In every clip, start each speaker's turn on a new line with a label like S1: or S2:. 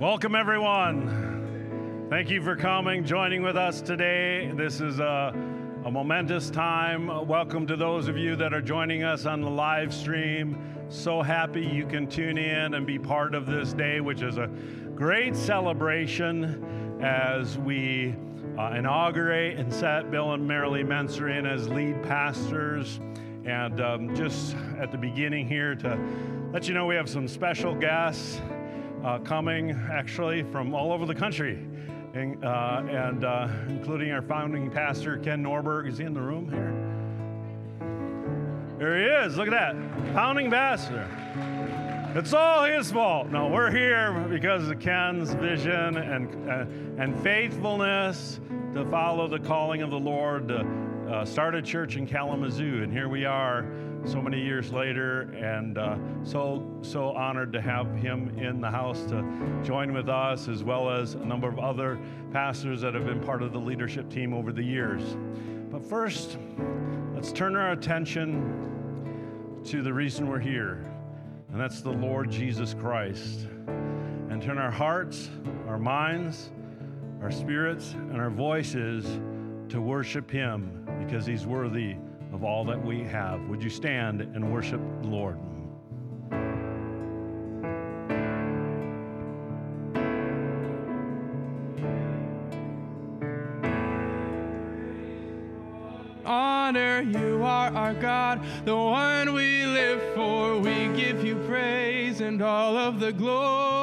S1: Welcome, everyone. Thank you for coming, joining with us today. This is a, a, momentous time. Welcome to those of you that are joining us on the live stream. So happy you can tune in and be part of this day, which is a great celebration as we uh, inaugurate and set Bill and Marilee Menser in as lead pastors. And um, just at the beginning here to let you know we have some special guests uh, coming actually from all over the country, and, uh, and uh, including our founding pastor, Ken Norberg. Is he in the room here? There he is. Look at that. Founding pastor. It's all his fault. No, we're here because of Ken's vision and, uh, and faithfulness to follow the calling of the Lord uh, start a church in Kalamazoo. And here we are so many years later, and uh, so so honored to have him in the house to join with us, as well as a number of other pastors that have been part of the leadership team over the years. But first, let's turn our attention to the reason we're here, and that's the Lord Jesus Christ, and turn our hearts, our minds, our spirits, and our voices to worship Him because He's worthy of all that we have. Would you stand and worship the Lord?
S2: Honor, you are our God, the one we live for. We give you praise and all of the glory.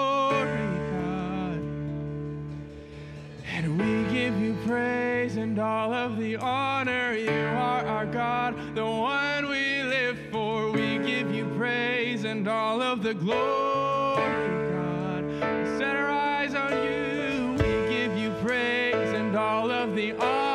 S2: And we give you praise and all of the honor. You are our God, the one we live for. We give you praise and all of the glory, God. We set our eyes on you. We give you praise and all of the honor.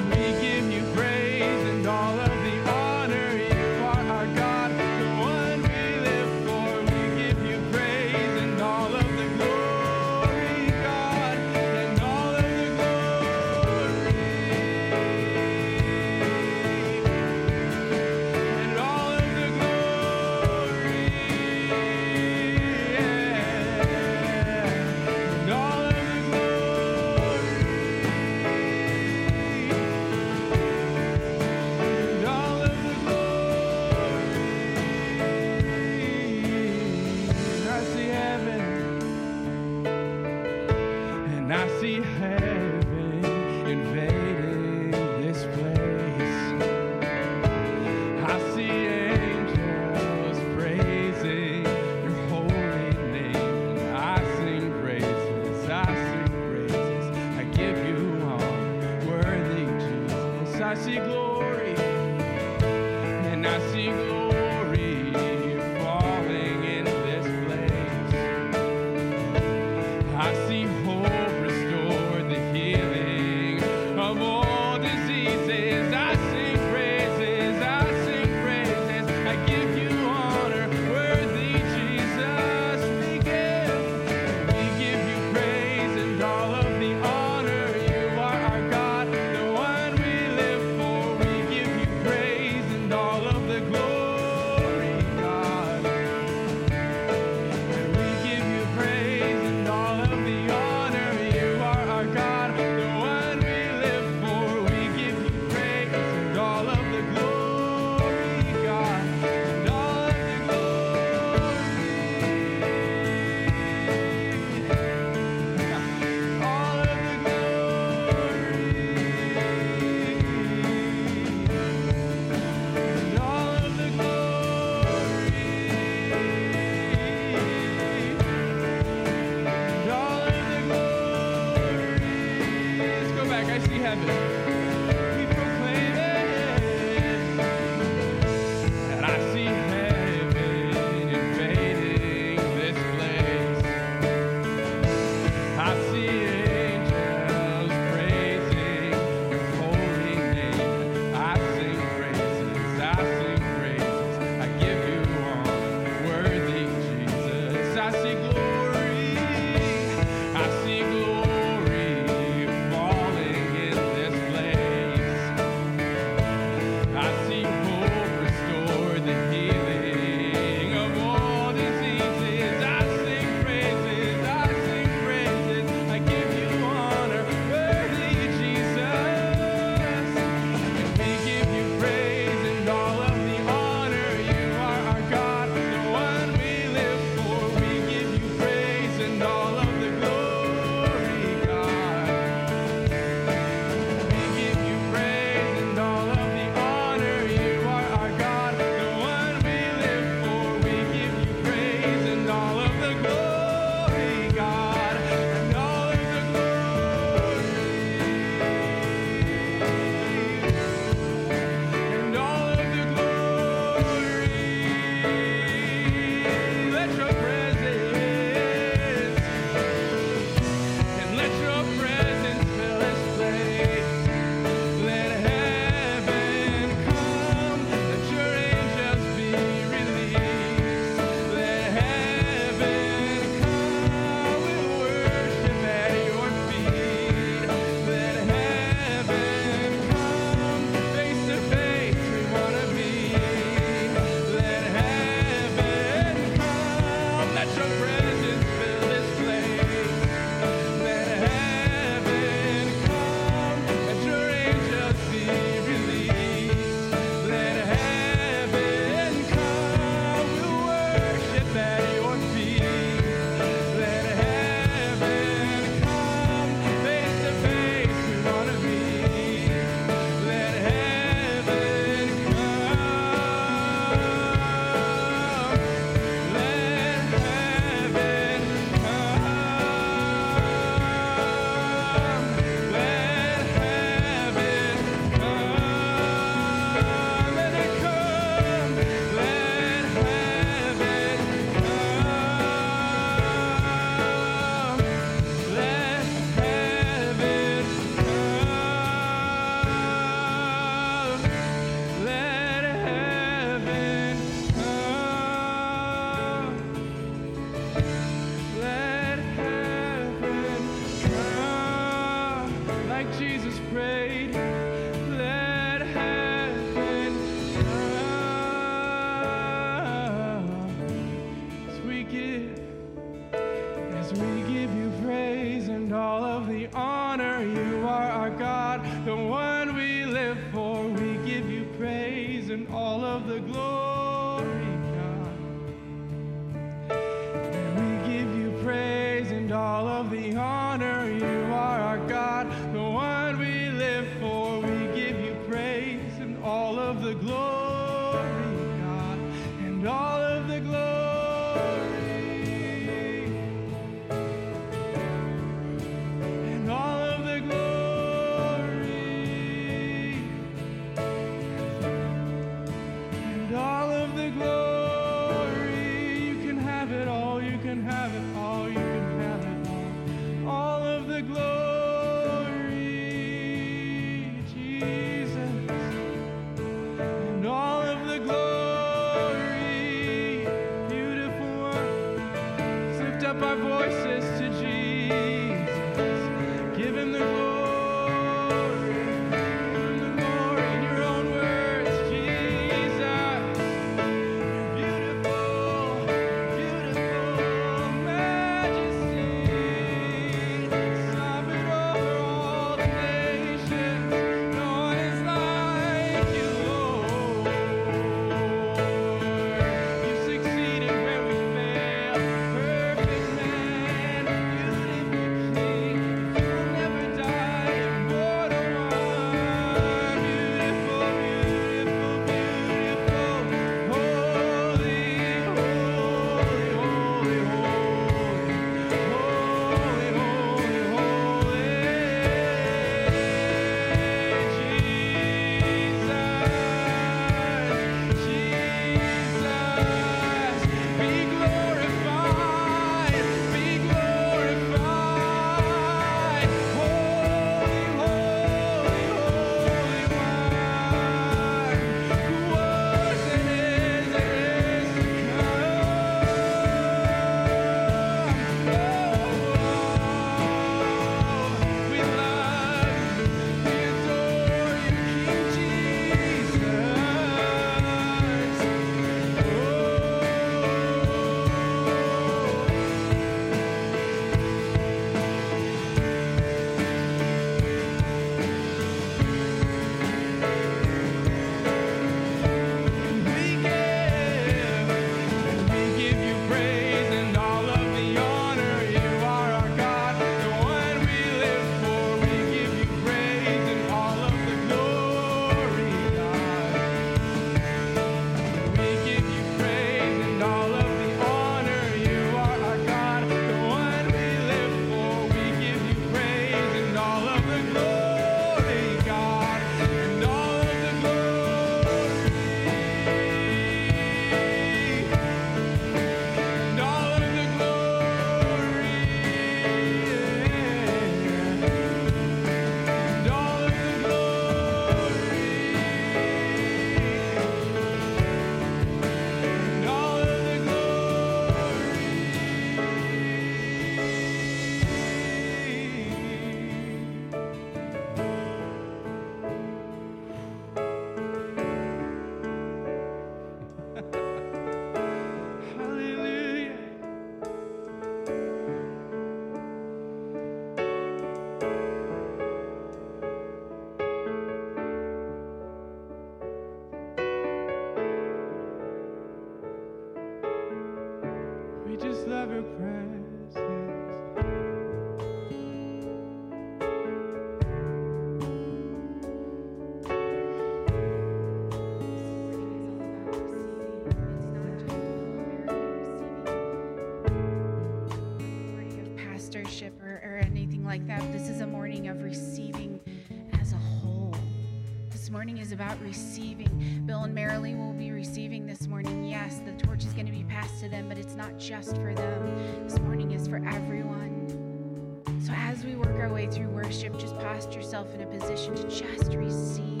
S3: about receiving. Bill and Marilyn will be receiving this morning. Yes, the torch is going to be passed to them, but it's not just for them. This morning is for everyone. So as we work our way through worship, just posture yourself in a position to just receive.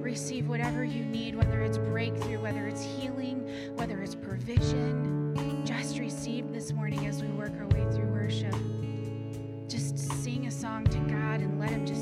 S3: Receive whatever you need, whether it's breakthrough, whether it's healing, whether it's provision. Just receive this morning as we work our way through worship. Just sing a song to God and let Him just.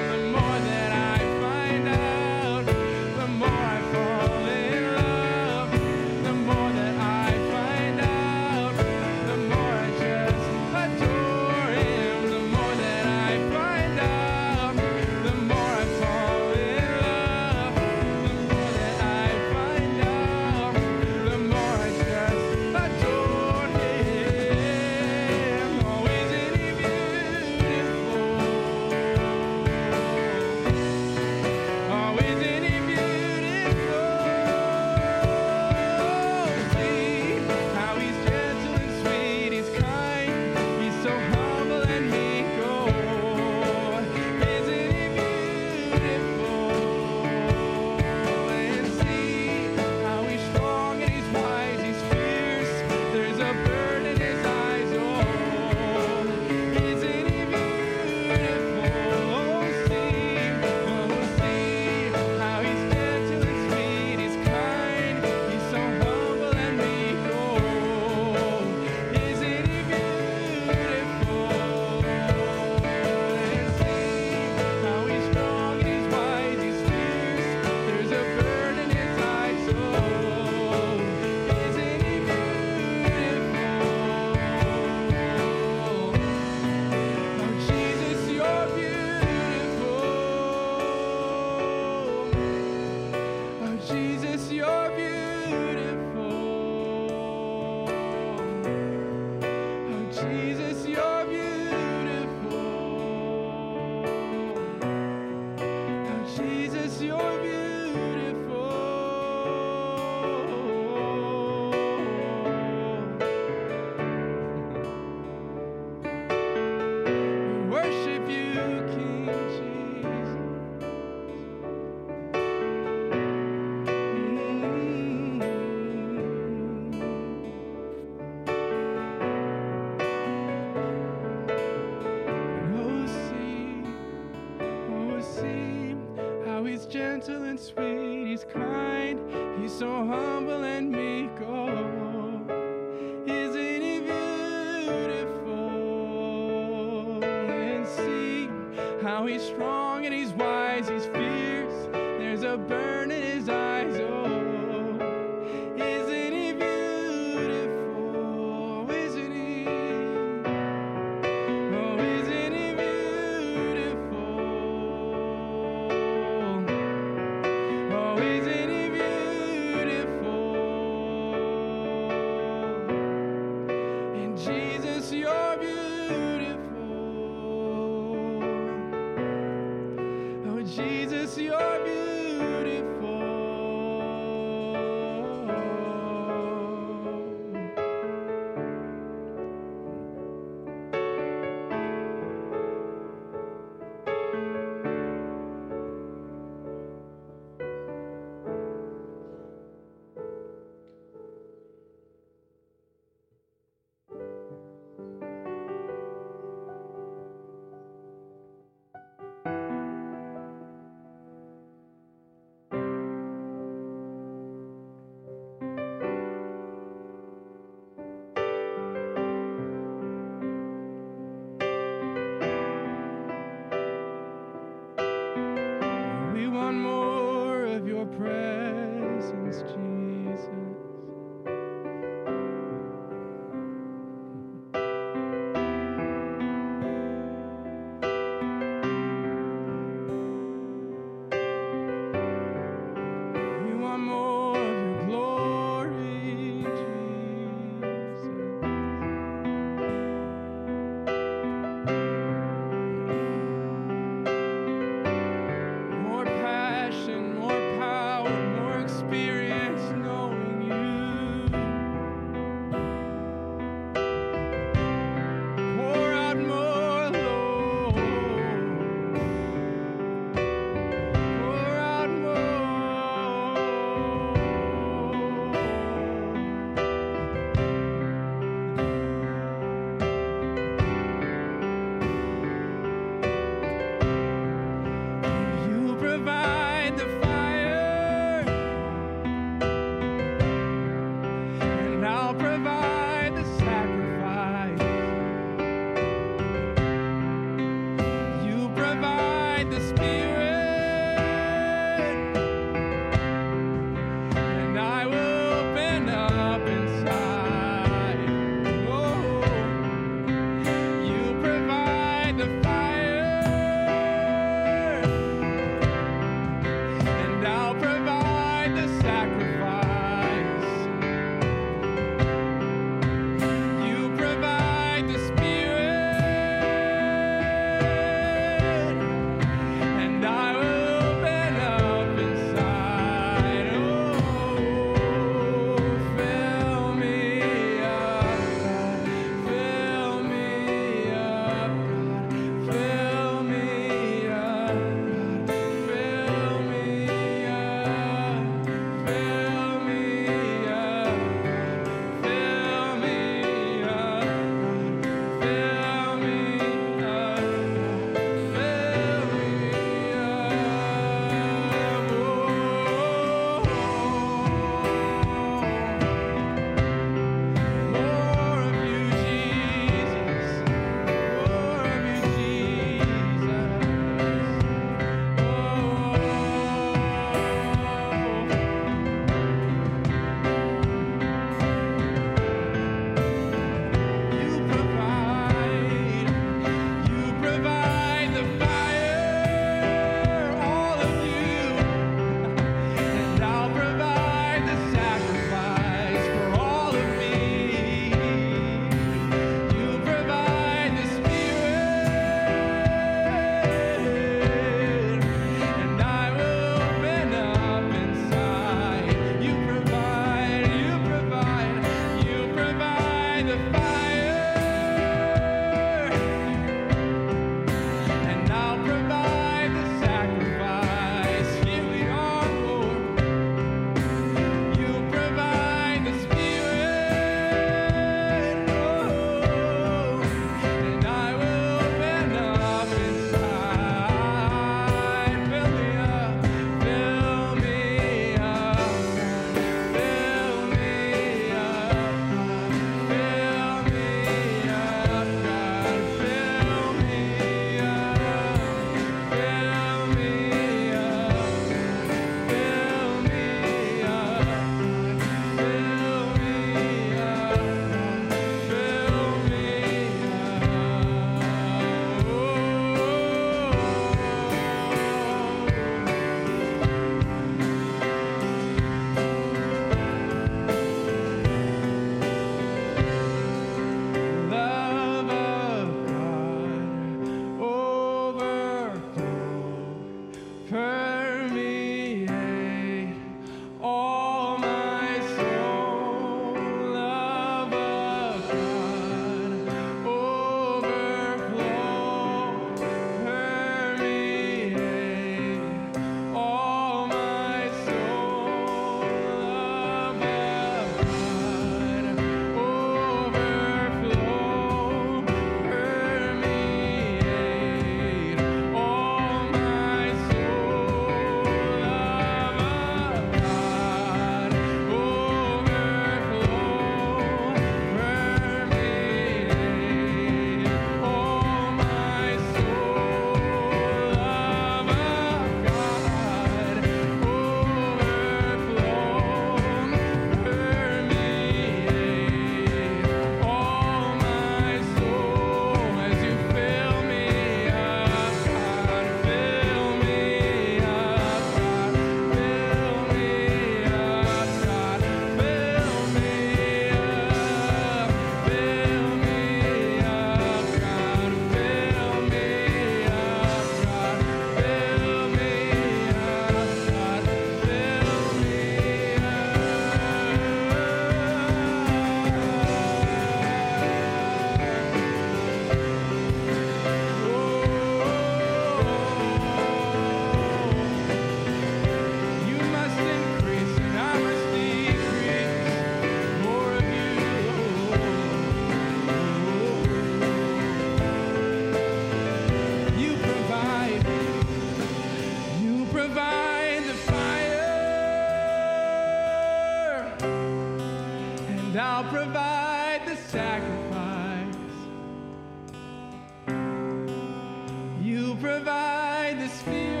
S2: Provide the Spirit,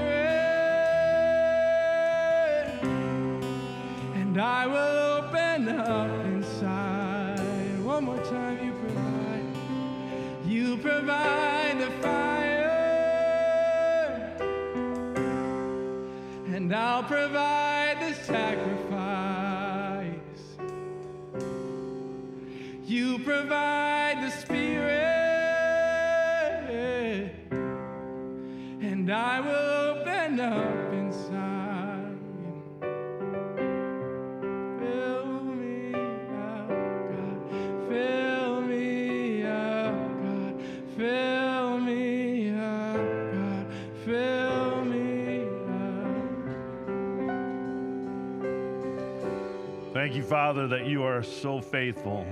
S1: Father, that you are so faithful.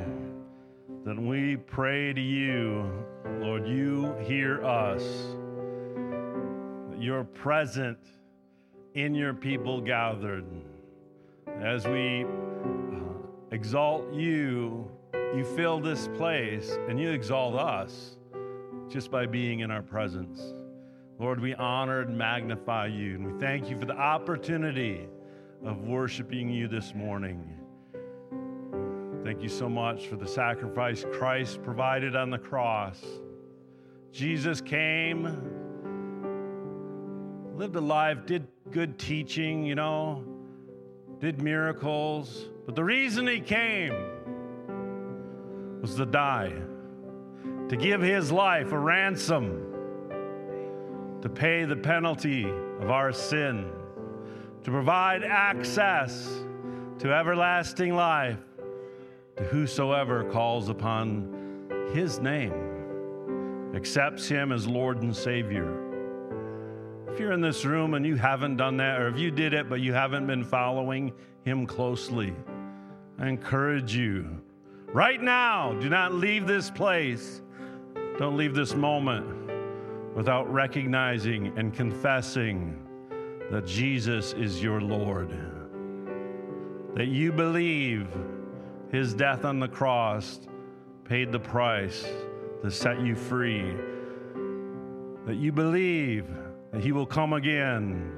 S1: That we pray to you, Lord, you hear us. That you're present in your people gathered. As we uh, exalt you, you fill this place and you exalt us just by being in our presence. Lord, we honor and magnify you, and we thank you for the opportunity of worshiping you this morning. Thank you so much for the sacrifice Christ provided on the cross. Jesus came, lived a life, did good teaching, you know, did miracles. But the reason he came was to die, to give his life a ransom, to pay the penalty of our sin, to provide access to everlasting life to whosoever calls upon his name, accepts him as Lord and Savior. If you're in this room and you haven't done that, or if you did it but you haven't been following him closely, I encourage you right now, do not leave this place. Don't leave this moment without recognizing and confessing that Jesus is your Lord. That you believe his death on the cross paid the price to set you free. That you believe that he will come again,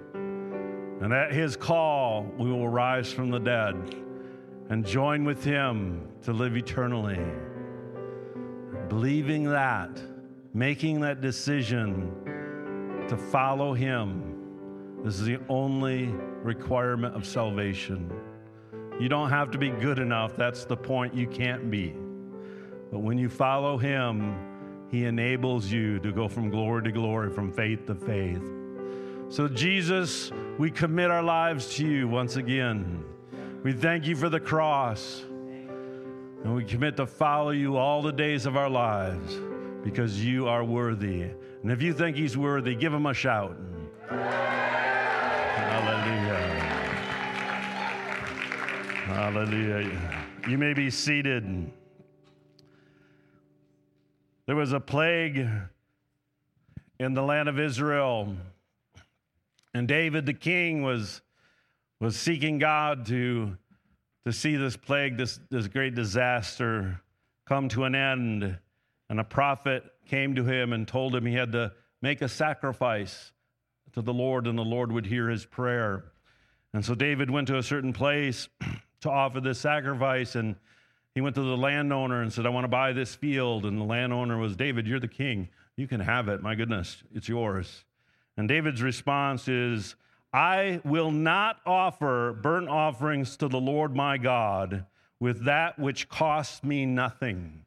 S1: and at his call, we will rise from the dead and join with him to live eternally. Believing that, making that decision to follow him, this is the only requirement of salvation. You don't have to be good enough. That's the point. You can't be. But when you follow Him, He enables you to go from glory to glory, from faith to faith. So, Jesus, we commit our lives to you once again. We thank you for the cross. And we commit to follow you all the days of our lives because you are worthy. And if you think He's worthy, give Him a shout. Hallelujah. Hallelujah. You may be seated. There was a plague in the land of Israel, and David the king was, was seeking God to, to see this plague, this, this great disaster, come to an end. And a prophet came to him and told him he had to make a sacrifice to the Lord, and the Lord would hear his prayer. And so David went to a certain place to offer this sacrifice. And he went to the landowner and said, I want to buy this field. And the landowner was, David, you're the king. You can have it. My goodness, it's yours. And David's response is, I will not offer burnt offerings to the Lord my God with that which costs me nothing.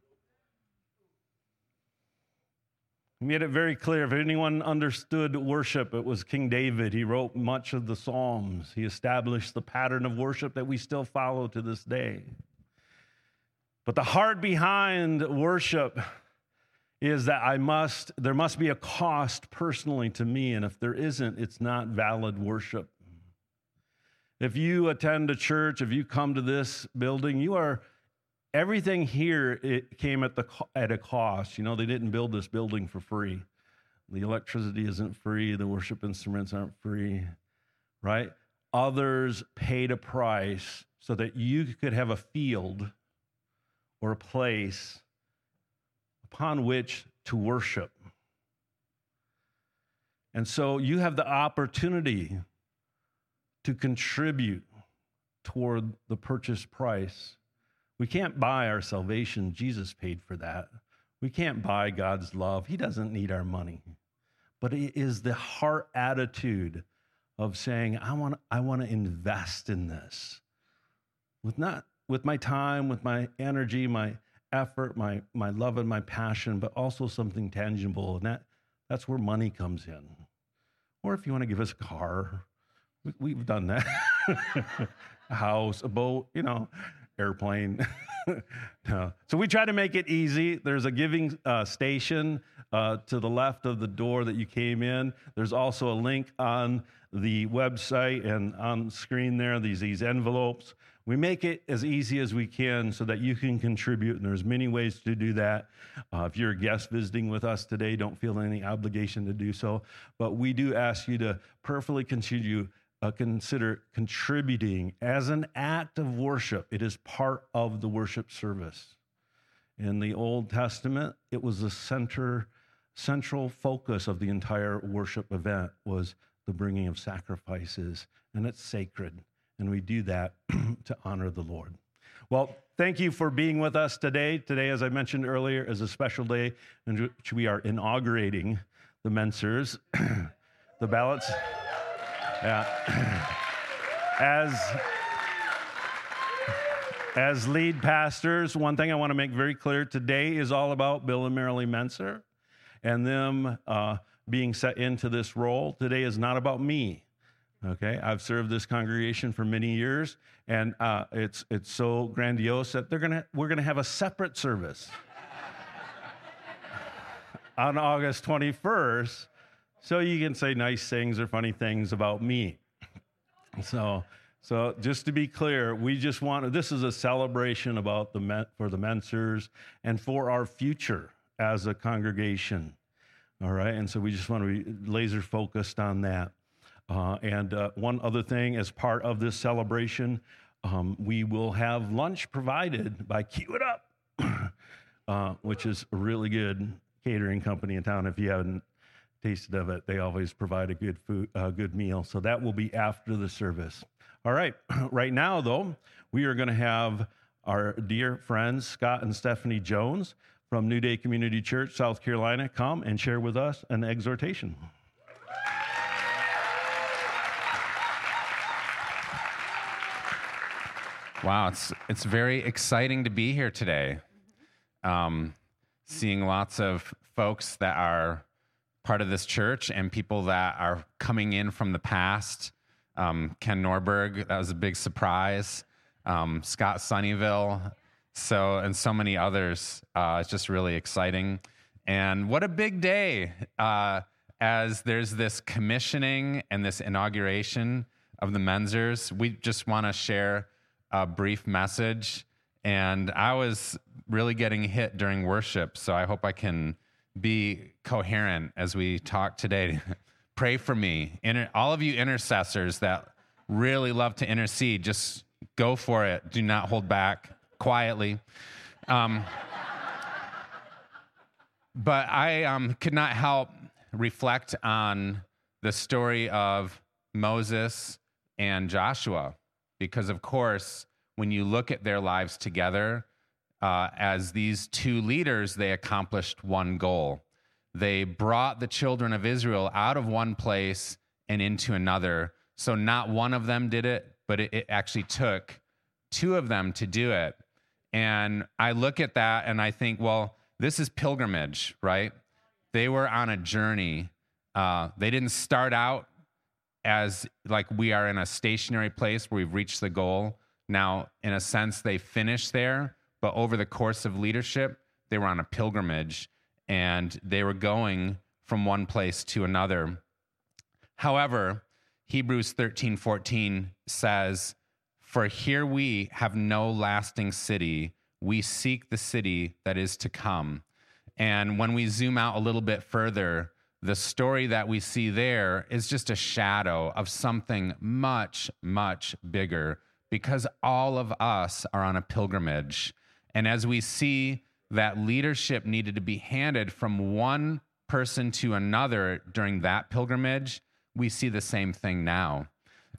S1: He made it very clear. If anyone understood worship, it was King David. He wrote much of the Psalms. He established the pattern of worship that we still follow to this day. But the heart behind worship is that I must, there must be a cost personally to me. And if there isn't, it's not valid worship. If you attend a church, if you come to this building, you are everything here it came at the at a cost. You know, they didn't build this building for free. The electricity isn't free, the worship instruments aren't free, right? Others paid a price so that you could have a field or a place upon which to worship. And so you have the opportunity to contribute toward the purchase price. We can't buy our salvation. Jesus paid for that. We can't buy God's love. He doesn't need our money. But it is the heart attitude of saying, I want, I want to invest in this. With not with my time, with my energy, my effort, my, my love and my passion, but also something tangible. And that, that's where money comes in. Or if you want to give us a car, we, have done that. a house, a boat, you know, airplane. no. So we try to make it easy. There's a giving uh, station uh, to the left of the door that you came in. There's also a link on the website and on screen there, these, these envelopes. We make it as easy as we can so that you can contribute, and there's many ways to do that. Uh, if you're a guest visiting with us today, don't feel any obligation to do so, but we do ask you to prayerfully continue, uh, consider contributing as an act of worship. It is part of the worship service. In the Old Testament, it was the center, central focus of the entire worship event was the bringing of sacrifices, and it's sacred. And we do that to honor the Lord. Well, thank you for being with us today. Today, as I mentioned earlier, is a special day in which we are inaugurating the Mensers, the ballots. Yeah. As as lead pastors, one thing I want to make very clear today is all about Bill and Marilee Menser and them uh, being set into this role. Today is not about me. Okay, I've served this congregation for many years, and uh, it's it's so grandiose that they're gonna we're gonna have a separate service on August 21st, so you can say nice things or funny things about me. So, so just to be clear, we just want this is a celebration about the men, for the Mensers and for our future as a congregation. All right, and so we just want to be laser focused on that. Uh, and uh, one other thing, as part of this celebration, um, we will have lunch provided by Cue It Up, uh, which is a really good catering company in town. If you haven't tasted of it, they always provide a good food, uh, good meal. So that will be after the service. All right, right now though, we are going to have our dear friends Scott and Stephanie Jones from New Day Community Church, South Carolina, come and share with us an exhortation.
S4: Wow, it's it's very exciting to be here today. Um, seeing lots of folks that are part of this church and people that are coming in from the past. Um, Ken Norberg, that was a big surprise. Um, Scott Sunnyville, so and so many others. Uh, it's just really exciting, and what a big day! Uh, as there's this commissioning and this inauguration of the Mensers, we just want to share a brief message. And I was really getting hit during worship. So I hope I can be coherent as we talk today. Pray for me. Inter- all of you intercessors that really love to intercede, just go for it. Do not hold back quietly. Um, but I um, could not help reflect on the story of Moses and Joshua because, of course, when you look at their lives together, uh, as these two leaders, they accomplished one goal. They brought the children of Israel out of one place and into another. So, not one of them did it, but it, it actually took two of them to do it. And I look at that and I think, well, this is pilgrimage, right? They were on a journey. Uh, they didn't start out as like we are in a stationary place where we've reached the goal. Now, in a sense, they finished there, but over the course of leadership, they were on a pilgrimage and they were going from one place to another. However, Hebrews 13 14 says, For here we have no lasting city, we seek the city that is to come. And when we zoom out a little bit further, the story that we see there is just a shadow of something much, much bigger because all of us are on a pilgrimage. And as we see that leadership needed to be handed from one person to another during that pilgrimage, we see the same thing now.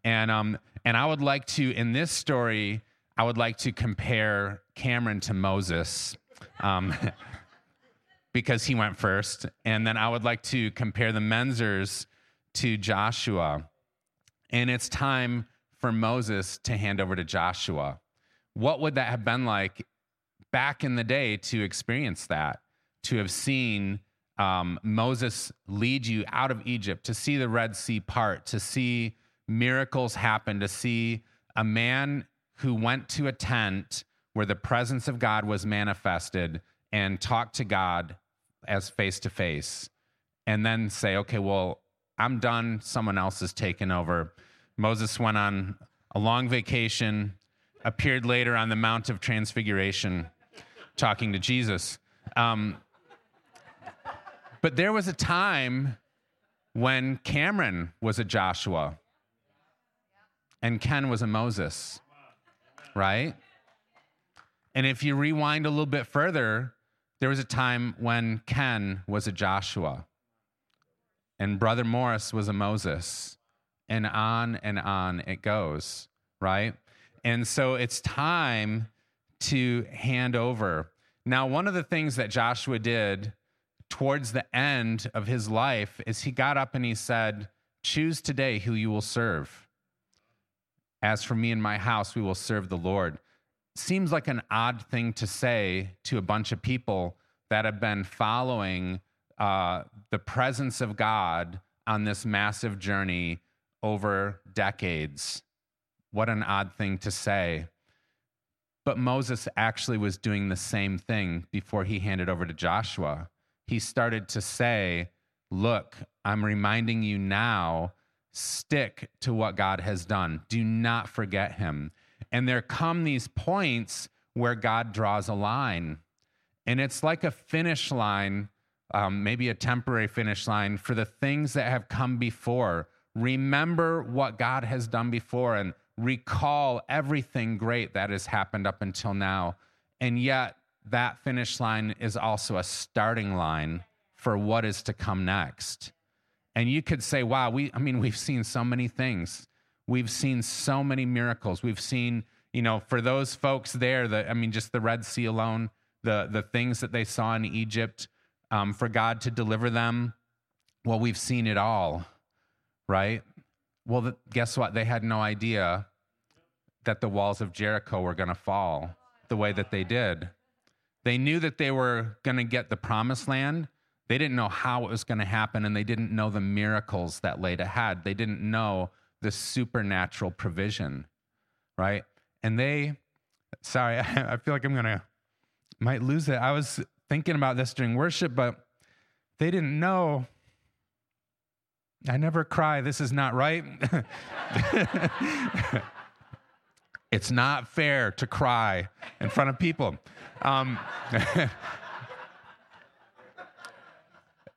S4: And um, and I would like to in this story, I would like to compare Cameron to Moses. Um, because he went first. And then I would like to compare the Mensers to Joshua. And it's time for Moses to hand over to Joshua. What would that have been like back in the day to experience that? To have seen um, Moses lead you out of Egypt, to see the Red Sea part, to see miracles happen, to see a man who went to a tent where the presence of God was manifested and talked to God as face to face and then say, okay, well, I'm done. Someone else has taken over. Moses went on a long vacation, appeared later on the Mount of Transfiguration, talking to Jesus. Um, but there was a time when Cameron was a Joshua and Ken was a Moses, right? And if you rewind a little bit further, there was a time when Ken was a Joshua and Brother Morris was a Moses, and on and on it goes, right? And so it's time to hand over. Now, one of the things that Joshua did towards the end of his life is he got up and he said, Choose today who you will serve. As for me and my house, we will serve the Lord seems like an odd thing to say to a bunch of people that have been following uh, the presence of God on this massive journey over decades. What an odd thing to say. But Moses actually was doing the same thing before he handed over to Joshua. He started to say, Look, I'm reminding you now, stick to what God has done. Do not forget him. And there come these points where God draws a line. And it's like a finish line, um, maybe a temporary finish line for the things that have come before. Remember what God has done before and recall everything great that has happened up until now. And yet, that finish line is also a starting line for what is to come next. And you could say, wow, we, I mean, we've seen so many things. We've seen so many miracles. We've seen, you know, for those folks there, the I mean, just the Red Sea alone, the the things that they saw in Egypt, um, for God to deliver them. Well, we've seen it all, right? Well, guess what? They had no idea that the walls of Jericho were going to fall the way that they did. They knew that they were going to get the promised land. They didn't know how it was going to happen, and they didn't know the miracles that laid ahead. They didn't know the supernatural provision, right? And they, sorry, I feel like I'm gonna might lose it. I was thinking about this during worship, but they didn't know. I never cry. This is not right. it's not fair to cry in front of people. Um,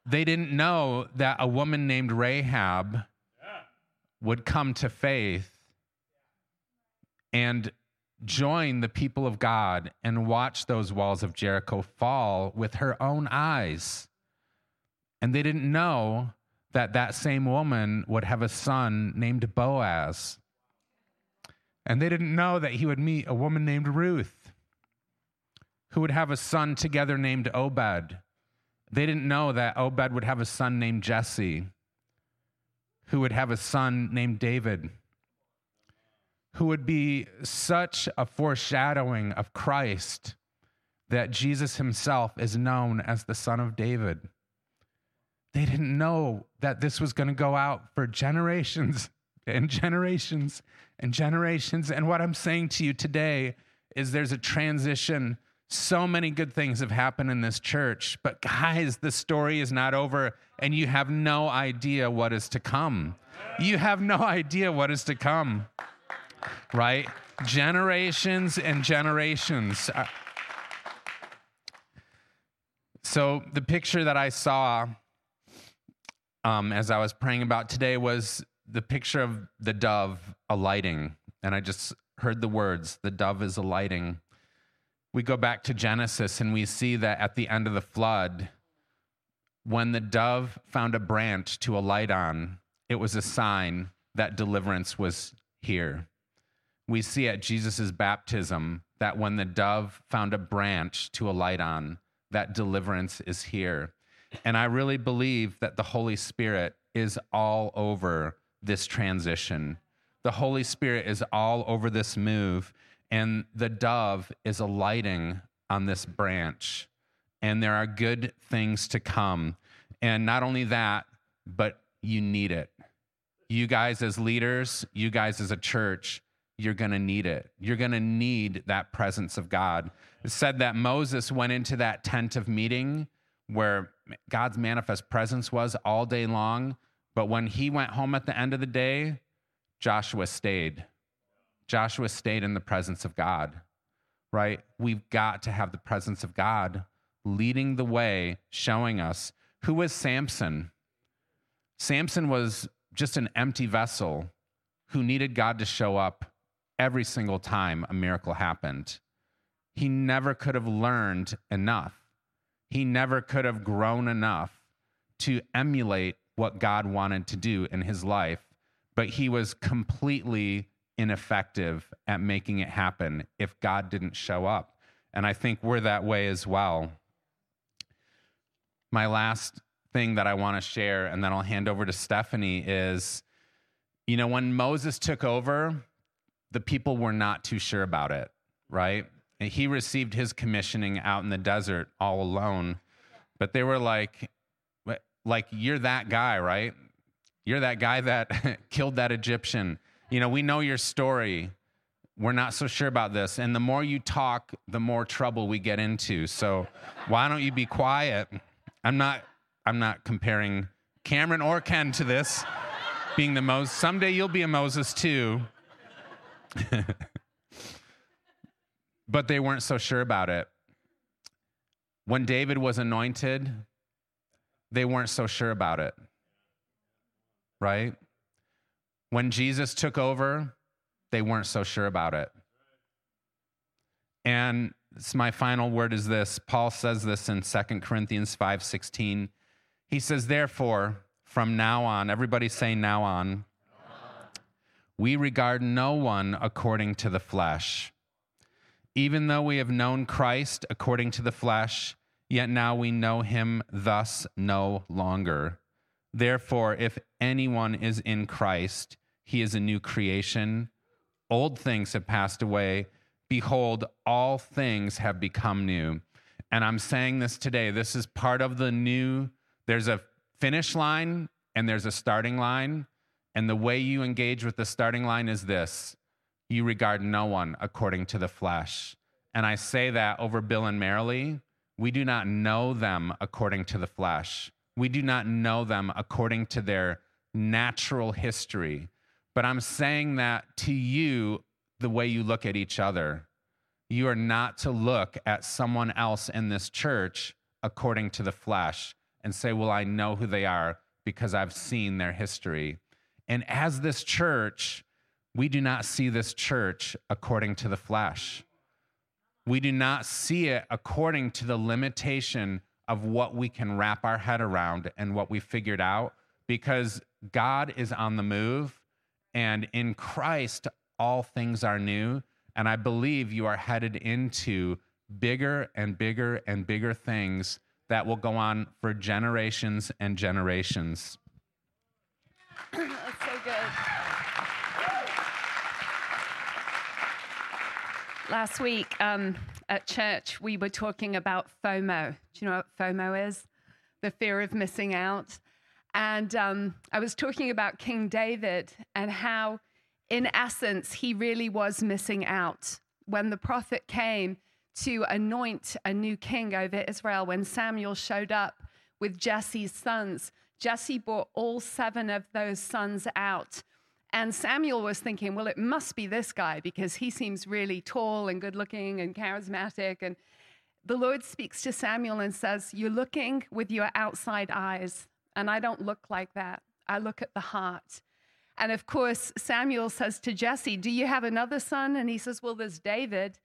S4: they didn't know that a woman named Rahab would come to faith and join the people of God and watch those walls of Jericho fall with her own eyes. And they didn't know that that same woman would have a son named Boaz. And they didn't know that he would meet a woman named Ruth, who would have a son together named Obed. They didn't know that Obed would have a son named Jesse who would have a son named David, who would be such a foreshadowing of Christ that Jesus himself is known as the Son of David. They didn't know that this was going to go out for generations and generations and generations. And what I'm saying to you today is there's a transition so many good things have happened in this church, but guys, the story is not over, and you have no idea what is to come. You have no idea what is to come, right? Generations and generations. Uh, so, the picture that I saw um, as I was praying about today was the picture of the dove alighting. And I just heard the words, the dove is alighting we go back to Genesis and we see that at the end of the flood, when the dove found a branch to alight on, it was a sign that deliverance was here. We see at Jesus' baptism that when the dove found a branch to alight on, that deliverance is here. And I really believe that the Holy Spirit is all over this transition. The Holy Spirit is all over this move, and the dove is alighting on this branch. And there are good things to come. And not only that, but you need it. You guys, as leaders, you guys, as a church, you're going to need it. You're going to need that presence of God. It said that Moses went into that tent of meeting where God's manifest presence was all day long. But when he went home at the end of the day, Joshua stayed. Joshua stayed in the presence of God, right? We've got to have the presence of God leading the way, showing us who was Samson. Samson was just an empty vessel who needed God to show up every single time a miracle happened. He never could have learned enough. He never could have grown enough to emulate what God wanted to do in his life, but he was completely ineffective at making it happen if God didn't show up. And I think we're that way as well. My last thing that I want to share, and then I'll hand over to Stephanie, is you know, when Moses took over, the people were not too sure about it, right? He received his commissioning out in the desert all alone, but they were like, like you're that guy, right? You're that guy that killed that Egyptian. You know, we know your story. We're not so sure about this. And the more you talk, the more trouble we get into. So why don't you be quiet? I'm not I'm not comparing Cameron or Ken to this being the Moses. Someday you'll be a Moses too. but they weren't so sure about it. When David was anointed, they weren't so sure about it. Right? When Jesus took over, they weren't so sure about it. And my final word is this. Paul says this in 2 Corinthians 5:16. He says, "Therefore, from now on, everybody say now on, we regard no one according to the flesh. Even though we have known Christ according to the flesh, yet now we know him thus no longer. Therefore, if anyone is in Christ, he is a new creation. Old things have passed away. Behold, all things have become new. And I'm saying this today. This is part of the new. There's a finish line and there's a starting line. And the way you engage with the starting line is this you regard no one according to the flesh. And I say that over Bill and Marilee. We do not know them according to the flesh. We do not know them according to their natural history. But I'm saying that to you the way you look at each other. You are not to look at someone else in this church according to the flesh and say, Well, I know who they are because I've seen their history. And as this church, we do not see this church according to the flesh. We do not see it according to the limitation of what we can wrap our head around and what we figured out because God is on the move and in Christ all things are new and I believe you are headed into bigger and bigger and bigger things that will go on for generations and generations.
S5: That's so good. Last week um, at church, we were talking about FOMO. Do you know what FOMO is? The fear of missing out. And um, I was talking about King David and how, in essence, he really was missing out. When the prophet came to anoint a new king over Israel, when Samuel showed up with Jesse's sons, Jesse brought all seven of those sons out. And Samuel was thinking, well, it must be this guy because he seems really tall and good looking and charismatic. And the Lord speaks to Samuel and says, You're looking with your outside eyes, and I don't look like that. I look at the heart. And of course, Samuel says to Jesse, Do you have another son? And he says, Well, there's David.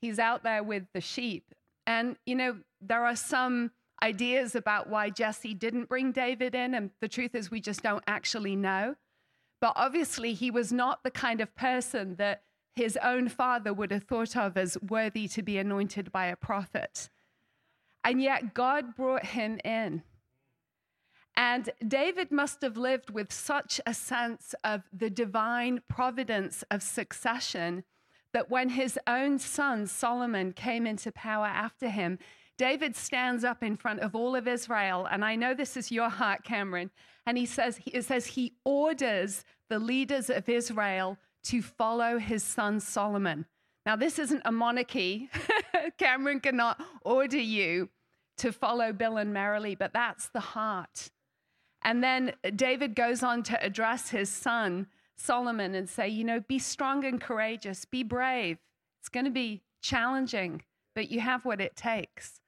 S5: He's out there with the sheep. And, you know, there are some ideas about why Jesse didn't bring David in. And the truth is, we just don't actually know. But obviously, he was not the kind of person that his own father would have thought of as worthy to be anointed by a prophet. And yet, God brought him in. And David must have lived with such a sense of the divine providence of succession that when his own son Solomon came into power after him, David stands up in front of all of Israel, and I know this is your heart, Cameron, and he says, it says he orders the leaders of Israel to follow his son Solomon. Now, this isn't a monarchy. Cameron cannot order you to follow Bill and Marilee, but that's the heart. And then David goes on to address his son Solomon and say, you know, be strong and courageous, be brave. It's going to be challenging, but you have what it takes.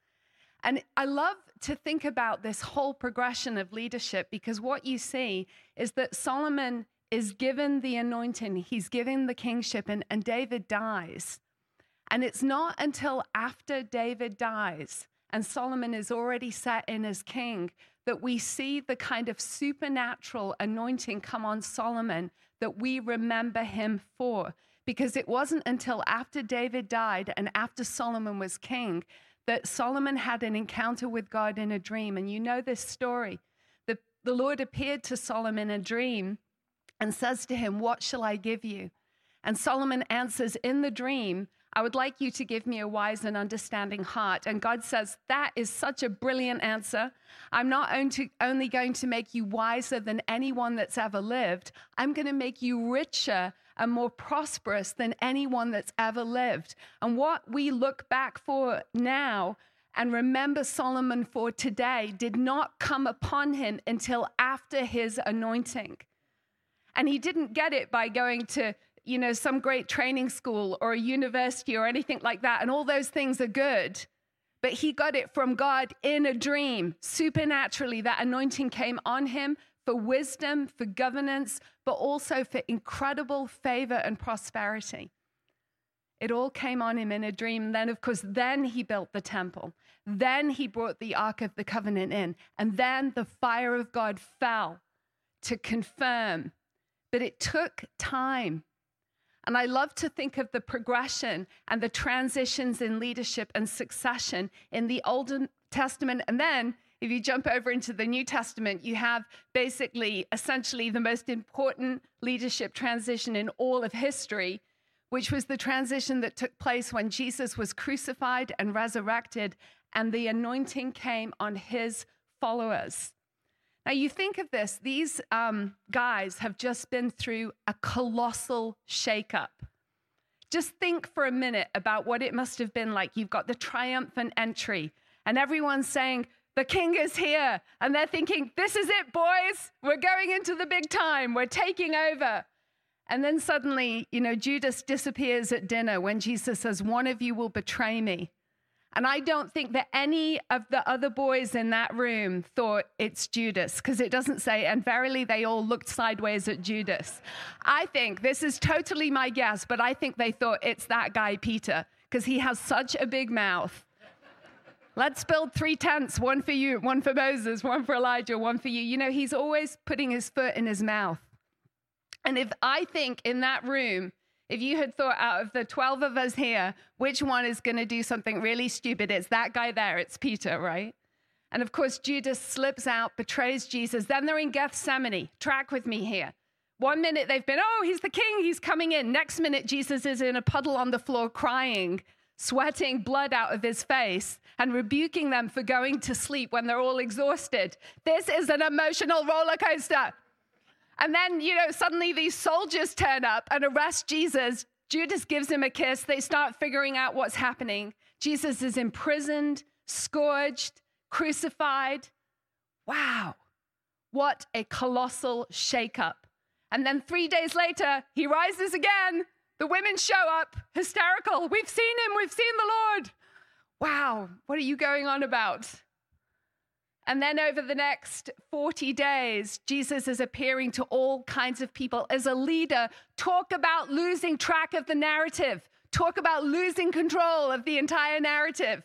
S5: And I love to think about this whole progression of leadership because what you see is that Solomon is given the anointing, he's given the kingship, and, and David dies. And it's not until after David dies and Solomon is already set in as king that we see the kind of supernatural anointing come on Solomon that we remember him for. Because it wasn't until after David died and after Solomon was king that Solomon had an encounter with God in a dream. And you know this story. The, the Lord appeared to Solomon in a dream and says to him, What shall I give you? And Solomon answers in the dream, I would like you to give me a wise and understanding heart. And God says, That is such a brilliant answer. I'm not only going to make you wiser than anyone that's ever lived, I'm going to make you richer and more prosperous than anyone that's ever lived. And what we look back for now and remember Solomon for today did not come upon him until after his anointing. And he didn't get it by going to you know, some great training school or a university or anything like that. And all those things are good. But he got it from God in a dream. Supernaturally, that anointing came on him for wisdom, for governance, but also for incredible favor and prosperity. It all came on him in a dream. Then, of course, then he built the temple. Then he brought the Ark of the Covenant in. And then the fire of God fell to confirm. But it took time. And I love to think of the progression and the transitions in leadership and succession in the Old Testament. And then if you jump over into the New Testament, you have basically, essentially, the most important leadership transition in all of history, which was the transition that took place when Jesus was crucified and resurrected, and the anointing came on his followers. Now, you think of this, these um, guys have just been through a colossal shakeup. Just think for a minute about what it must have been like. You've got the triumphant entry, and everyone's saying, The king is here. And they're thinking, This is it, boys. We're going into the big time. We're taking over. And then suddenly, you know, Judas disappears at dinner when Jesus says, One of you will betray me. And I don't think that any of the other boys in that room thought it's Judas, because it doesn't say, and verily they all looked sideways at Judas. I think this is totally my guess, but I think they thought it's that guy, Peter, because he has such a big mouth. Let's build three tents one for you, one for Moses, one for Elijah, one for you. You know, he's always putting his foot in his mouth. And if I think in that room, if you had thought out of the 12 of us here, which one is going to do something really stupid, it's that guy there, it's Peter, right? And of course, Judas slips out, betrays Jesus. Then they're in Gethsemane. Track with me here. One minute they've been, oh, he's the king, he's coming in. Next minute, Jesus is in a puddle on the floor crying, sweating blood out of his face, and rebuking them for going to sleep when they're all exhausted. This is an emotional roller coaster. And then, you know, suddenly these soldiers turn up and arrest Jesus. Judas gives him a kiss. They start figuring out what's happening. Jesus is imprisoned, scourged, crucified. Wow, what a colossal shakeup. And then three days later, he rises again. The women show up, hysterical. We've seen him, we've seen the Lord. Wow, what are you going on about? And then over the next 40 days, Jesus is appearing to all kinds of people as a leader. Talk about losing track of the narrative, talk about losing control of the entire narrative.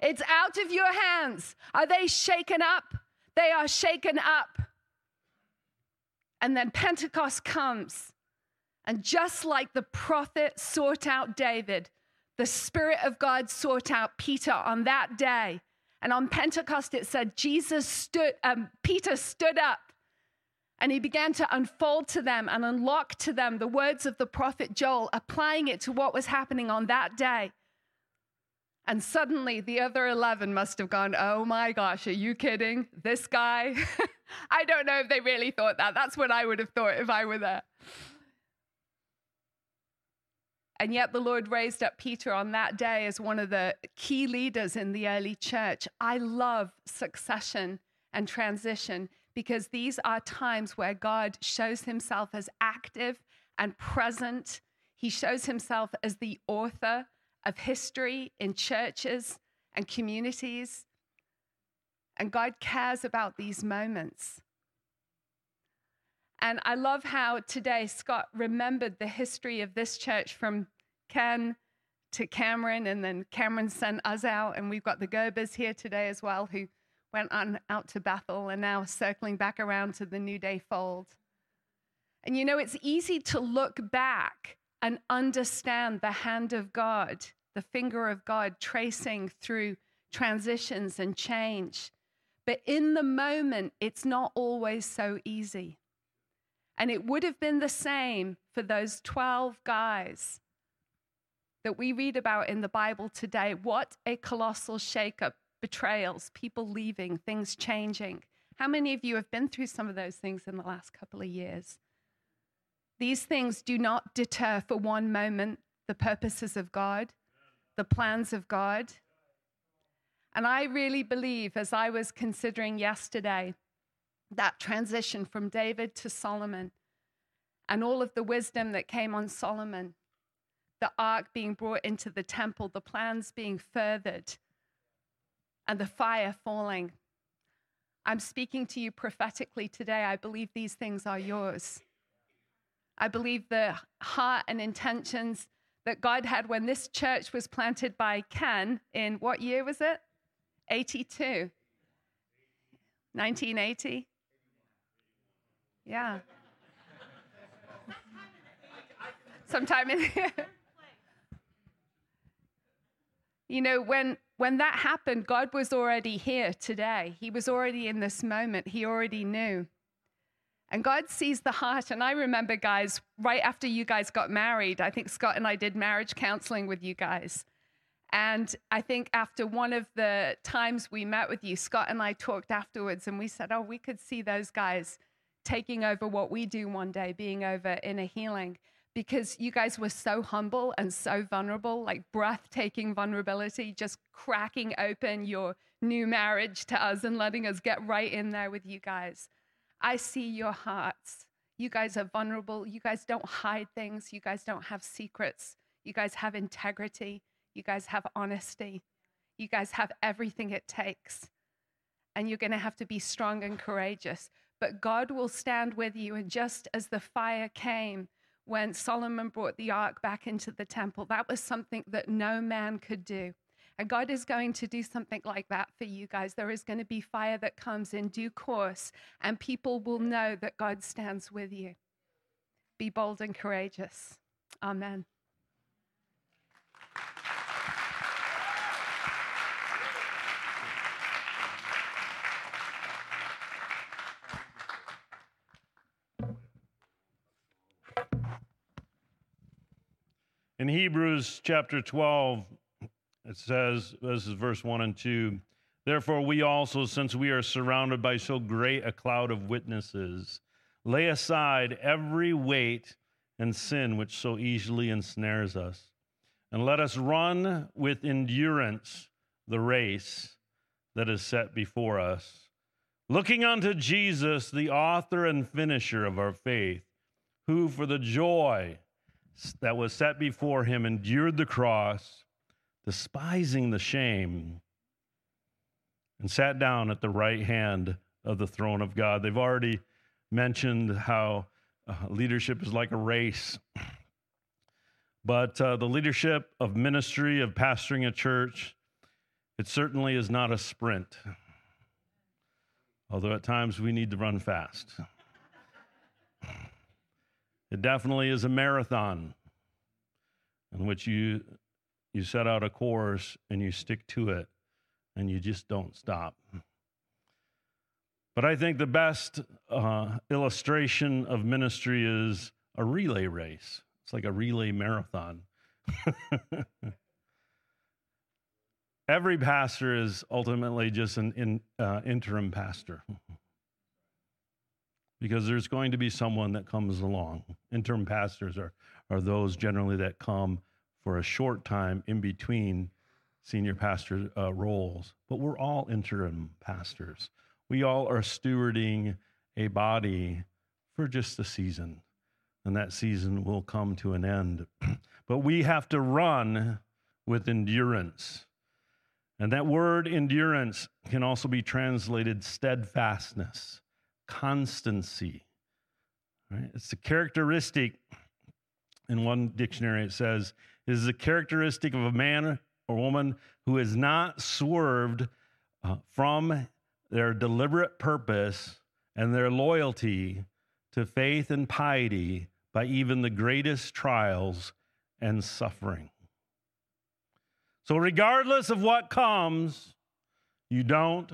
S5: It's out of your hands. Are they shaken up? They are shaken up. And then Pentecost comes. And just like the prophet sought out David, the Spirit of God sought out Peter on that day. And on Pentecost, it said Jesus stood, um, Peter stood up and he began to unfold to them and unlock to them the words of the prophet Joel, applying it to what was happening on that day. And suddenly the other 11 must have gone, Oh my gosh, are you kidding? This guy? I don't know if they really thought that. That's what I would have thought if I were there. And yet the Lord raised up Peter on that day as one of the key leaders in the early church. I love succession and transition because these are times where God shows himself as active and present. He shows himself as the author of history in churches and communities. And God cares about these moments. And I love how today Scott remembered the history of this church from Ken to Cameron, and then Cameron sent us out, and we've got the Gerbers here today as well, who went on out to Bethel and now circling back around to the New Day fold. And you know, it's easy to look back and understand the hand of God, the finger of God tracing through transitions and change. But in the moment, it's not always so easy. And it would have been the same for those 12 guys that we read about in the Bible today. What a colossal shakeup betrayals, people leaving, things changing. How many of you have been through some of those things in the last couple of years? These things do not deter for one moment the purposes of God, the plans of God. And I really believe, as I was considering yesterday, that transition from David to Solomon and all of the wisdom that came on Solomon, the ark being brought into the temple, the plans being furthered, and the fire falling. I'm speaking to you prophetically today. I believe these things are yours. I believe the heart and intentions that God had when this church was planted by Ken in what year was it? 82. 1980? Yeah. Sometime in You know, when when that happened, God was already here today. He was already in this moment. He already knew. And God sees the heart. And I remember, guys, right after you guys got married, I think Scott and I did marriage counseling with you guys. And I think after one of the times we met with you, Scott and I talked afterwards and we said, oh, we could see those guys taking over what we do one day, being over in a healing because you guys were so humble and so vulnerable, like breathtaking vulnerability, just cracking open your new marriage to us and letting us get right in there with you guys. I see your hearts. You guys are vulnerable. You guys don't hide things. You guys don't have secrets. You guys have integrity. You guys have honesty. You guys have everything it takes. And you're going to have to be strong and courageous. But God will stand with you. And just as the fire came, when Solomon brought the ark back into the temple. That was something that no man could do. And God is going to do something like that for you guys. There is going to be fire that comes in due course, and people will know that God stands with you. Be bold and courageous. Amen.
S1: In Hebrews chapter 12, it says, this is verse 1 and 2. Therefore, we also, since we are surrounded by so great a cloud of witnesses, lay aside every weight and sin which so easily ensnares us, and let us run with endurance the race that is set before us, looking unto Jesus, the author and finisher of our faith, who for the joy that was set before him endured the cross, despising the shame, and sat down at the right hand of the throne of God. They've already mentioned how uh, leadership is like a race. But uh, the leadership of ministry, of pastoring a church, It certainly is not a sprint, although at times we need to run fast. It definitely is a marathon in which you, you set out a course and you stick to it and you just don't stop. But I think the best uh, illustration of ministry is a relay race. It's like a relay marathon. Every pastor is ultimately just an in, uh, interim pastor because there's going to be someone that comes along. Interim pastors are, are those generally that come for a short time in between senior pastor uh, roles, but we're all interim pastors. We all are stewarding a body for just a season, and that season will come to an end. but we have to run with endurance. And that word endurance can also be translated steadfastness constancy. Right? It's a characteristic, in one dictionary it says, it is a characteristic of a man or woman who has not swerved uh, from their deliberate purpose and their loyalty to faith and piety by even the greatest trials and suffering. So, regardless of what comes, you don't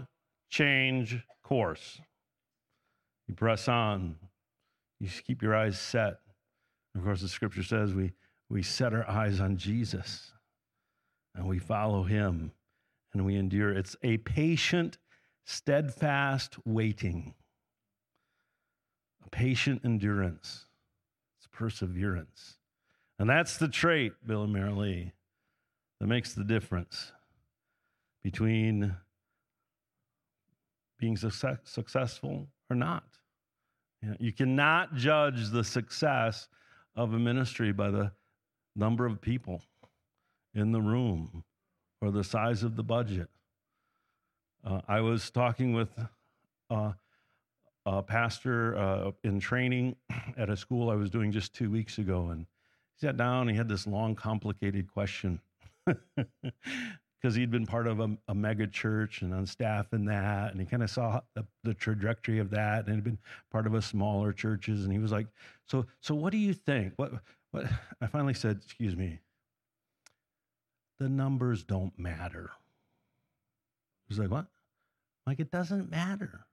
S1: change course. You press on. You keep your eyes set. Of course, the scripture says we, we set our eyes on Jesus and we follow him and we endure. It's a patient, steadfast waiting, a patient endurance, it's perseverance. And that's the trait, Bill and Marilee, that makes the difference between being success, successful or not. You, cannot judge the success of a ministry by the number of people in the room or the size of the budget. Uh, I was talking with uh, a pastor uh, in training at a school I was doing just two weeks ago, and he sat down. And he had this long, complicated question. because he'd been part of a, a, mega church and on staff in that, and he kind of saw the, the, trajectory of that, and had been part of a smaller churches, and he was like, "So, so what do you think? What, what?" I finally said, "Excuse me, the numbers don't matter." He's like, "What?" Like it doesn't matter.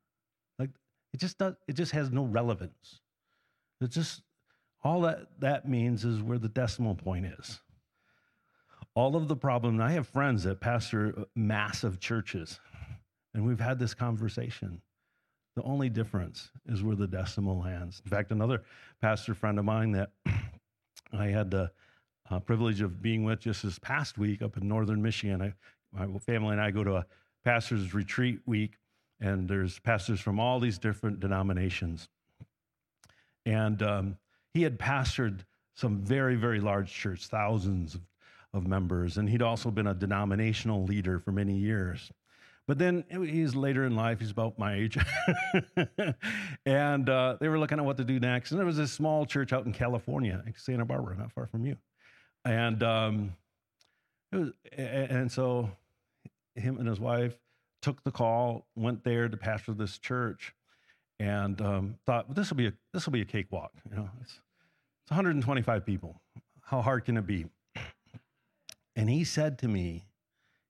S1: Like it just does. It just has no relevance. It just all that that means is where the decimal point is all of the problem. I have friends that pastor massive churches, and we've had this conversation. The only difference is where the decimal lands. In fact, another pastor friend of mine that I had the uh, privilege of being with just this past week up in northern Michigan. I, my family and I go to a pastor's retreat week, and there's pastors from all these different denominations. And um, he had pastored some very, very large church, thousands of of members, and he'd also been a denominational leader for many years. But then he's later in life, he's about my age. and uh, they were looking at what to do next. And there was this small church out in California, Santa Barbara, not far from you. And um, it was, and so him and his wife took the call, went there to pastor this church, and um, thought well, this will be a this will be a cakewalk. You know, it's, it's 125 people. How hard can it be? And he said to me,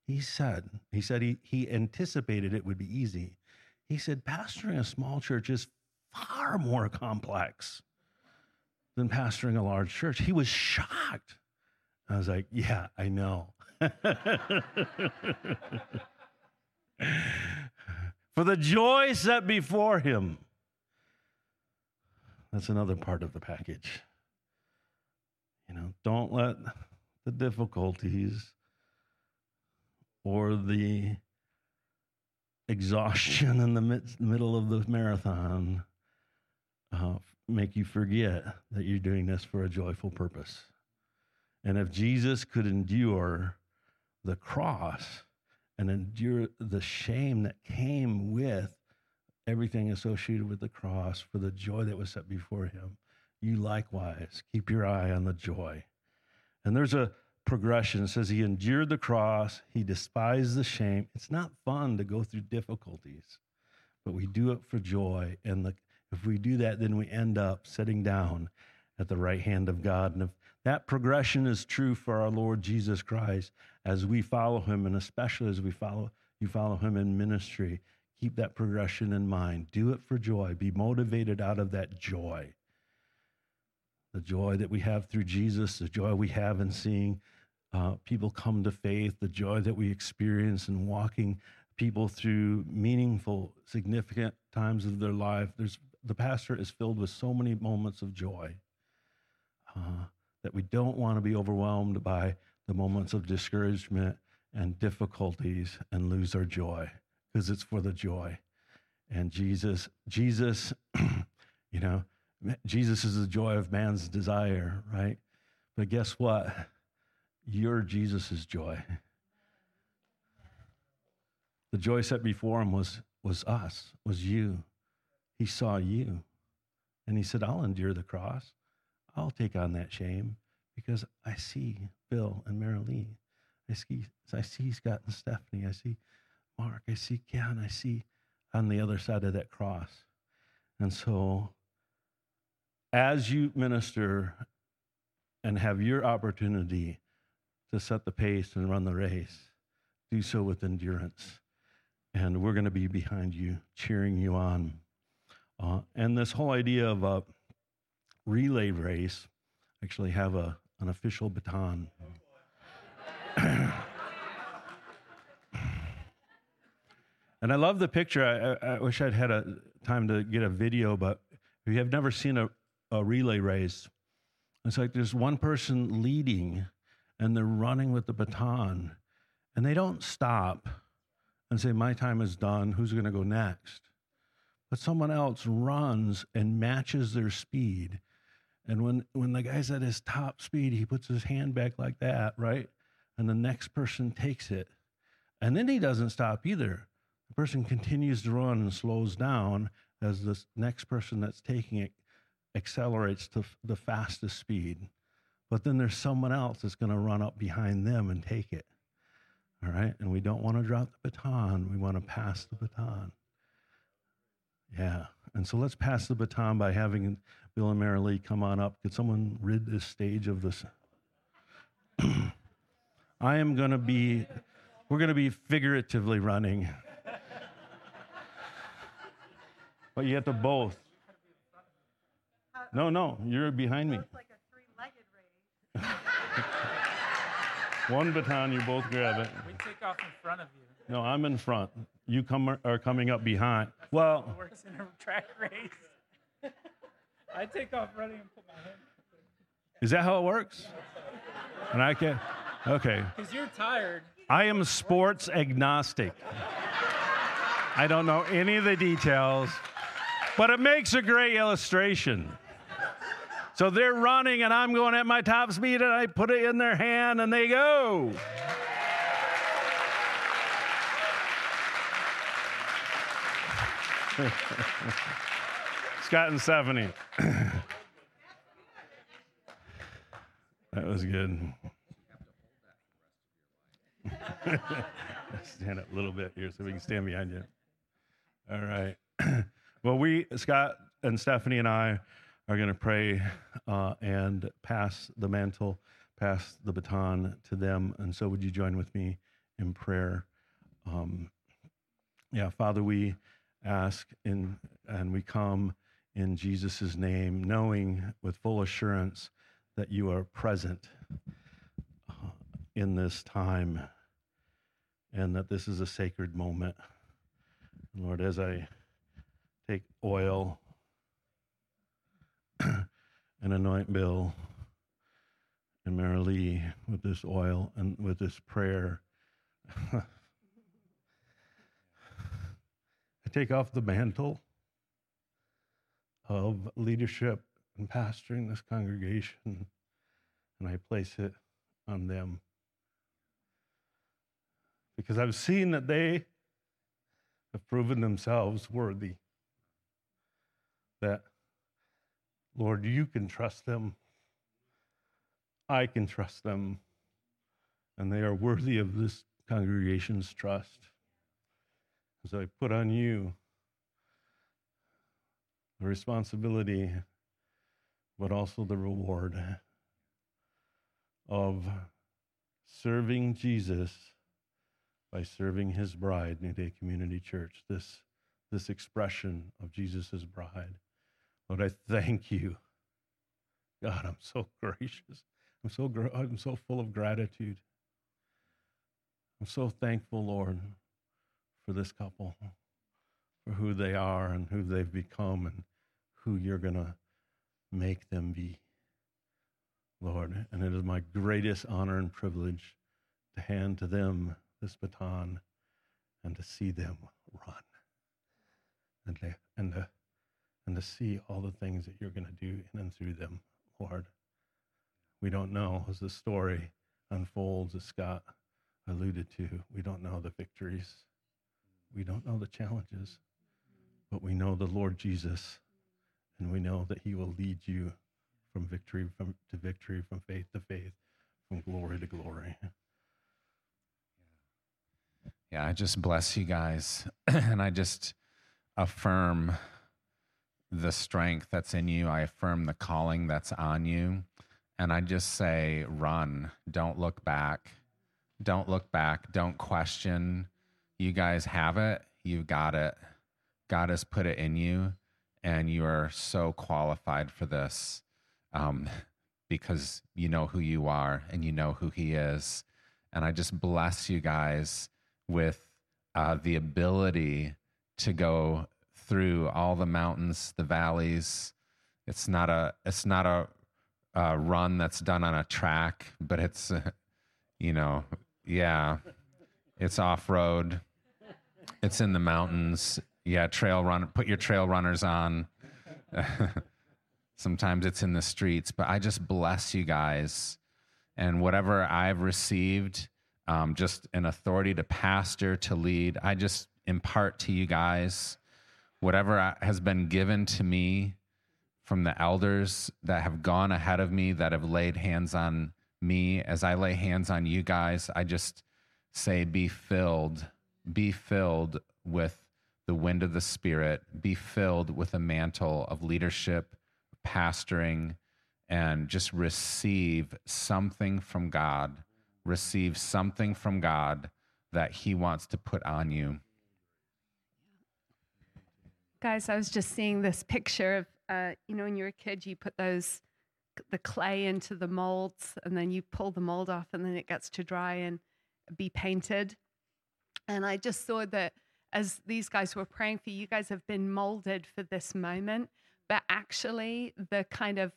S1: he said, he said he, he anticipated it would be easy. He said, pastoring a small church is far more complex than pastoring a large church. He was shocked. I was like, yeah, I know. For the joy set before him. That's another part of the package. You know, don't let the difficulties or the exhaustion in the mid- middle of the marathon uh, make you forget that you're doing this for a joyful purpose. And if Jesus could endure the cross and endure the shame that came with everything associated with the cross for the joy that was set before him, you likewise keep your eye on the joy and there's a progression. It says he endured the cross, he despised the shame. It's not fun to go through difficulties, but we do it for joy. And the, if we do that, then we end up sitting down at the right hand of God. And if that progression is true for our Lord Jesus Christ as we follow him, and especially as we follow you follow him in ministry, keep that progression in mind. Do it for joy. Be motivated out of that joy. The joy that we have through Jesus, the joy we have in seeing uh, people come to faith, the joy that we experience in walking people through meaningful, significant times of their life. There's, the pastor is filled with so many moments of joy uh, that we don't want to be overwhelmed by the moments of discouragement and difficulties and lose our joy because it's for the joy. And Jesus, Jesus, you know, Jesus is the joy of man's desire, right? But guess what? You're Jesus' joy. The joy set before him was, was us, was you. He saw you. And he said, I'll endure the cross. I'll take on that shame because I see Bill and Marilee. I see, I see Scott and Stephanie. I see Mark. I see Ken. I see on the other side of that cross. And so, as you minister and have your opportunity to set the pace and run the race, do so with endurance. And we're going to be behind you, cheering you on. Uh, and this whole idea of a relay race, actually have a, an official baton. and I love the picture. I, I, wish I'd had a time to get a video, but if you have never seen a, a relay race, it's like there's one person leading and they're running with the baton and they don't stop and say, My time is done. Who's going to go next? But someone else runs and matches their speed. And when, when the guy's at his top speed, he puts his hand back like that, right? And the next person takes it. And then he doesn't stop either. The person continues to run and slows down as the next person that's taking it accelerates to the fastest speed. But then there's someone else that's going to run up behind them and take it. All right? And we don't want to drop the baton, we want to pass the baton. Yeah. And so let's pass the baton by having Bill and Marilee come on up. Could someone rid this stage of this? I am going to be, we're going to be figuratively running. but you have to both. No, no, you're behind me. One baton, you both grab it.
S6: We take off in front of you.
S1: No, I'm in front. You come are coming up behind. Well,
S6: It works in a track race. I take off running and put my hand
S1: is that how it works? And I can. Okay.
S6: because you're tired.
S1: I am sports agnostic. I don't know any of the details, but it makes a great illustration. So they're running, and I'm going at my top speed, and I put it in their hand, and they go. Scott and Stephanie. that was good. stand up a little bit here so we can stand behind you. All right. well, we, Scott and Stephanie and I, are going to pray uh, and pass the mantle, pass the baton to them. And so, would you join with me in prayer? Um, yeah, Father, we ask in, and we come in Jesus' name, knowing with full assurance that you are present uh, in this time and that this is a sacred moment. Lord, as I take oil and anoint Bill and Marilee with this oil and with this prayer, I take off the mantle of leadership and pastoring this congregation and I place it on them because I've seen that they have proven themselves worthy. That, Lord, you can trust them. I can trust them. and they are worthy of this congregation's trust. As I put on you the responsibility, but also the reward of serving Jesus by serving his bride, New Day Community Church, this, this expression of Jesus' bride. Lord, I thank you. God, I'm so gracious. I'm so, I'm so full of gratitude. I'm so thankful, Lord, for this couple, for who they are and who they've become and who you're going to make them be. Lord, and it is my greatest honor and privilege to hand to them this baton and to see them run and to, and to, and to see all the things that you're going to do in and through them, Lord. We don't know as the story unfolds, as Scott alluded to, we don't know the victories. We don't know the challenges, but we know the Lord Jesus, and we know that He will lead you from victory from, to victory, from faith to faith, from glory to glory.
S4: Yeah, I just bless you guys, and I just affirm the strength that's in you. I affirm the calling that's on you. And I just say, run. Don't look back. Don't look back. Don't question. You guys have it. You've got it. God has put it in you, and you are so qualified for this um, because you know who you are and you know who He is. And I just bless you guys with uh, the ability to go through all the mountains, the valleys. It's not a it's not a, a run that's done on a track, but it's you know yeah, it's off road. It's in the mountains. Yeah, trail run. Put your trail runners on. Sometimes it's in the streets, but I just bless you guys, and whatever I've received, um, just an authority to pastor to lead. I just impart to you guys whatever uh, has been given to me from the elders that have gone ahead of me, that have laid hands on me as I lay hands on you guys. I just say, be filled, be filled with the wind of the Spirit, be filled with a mantle of leadership, pastoring, and just receive something from God. Receive something from God that He wants to put on you.
S5: Guys, I was just seeing this picture of, uh, you know, when you're a kid, you put those the clay into the molds and then you pull the mold off and then it gets to dry and be painted. And I just saw that as these guys were praying for you, you guys have been molded for this moment, but actually the kind of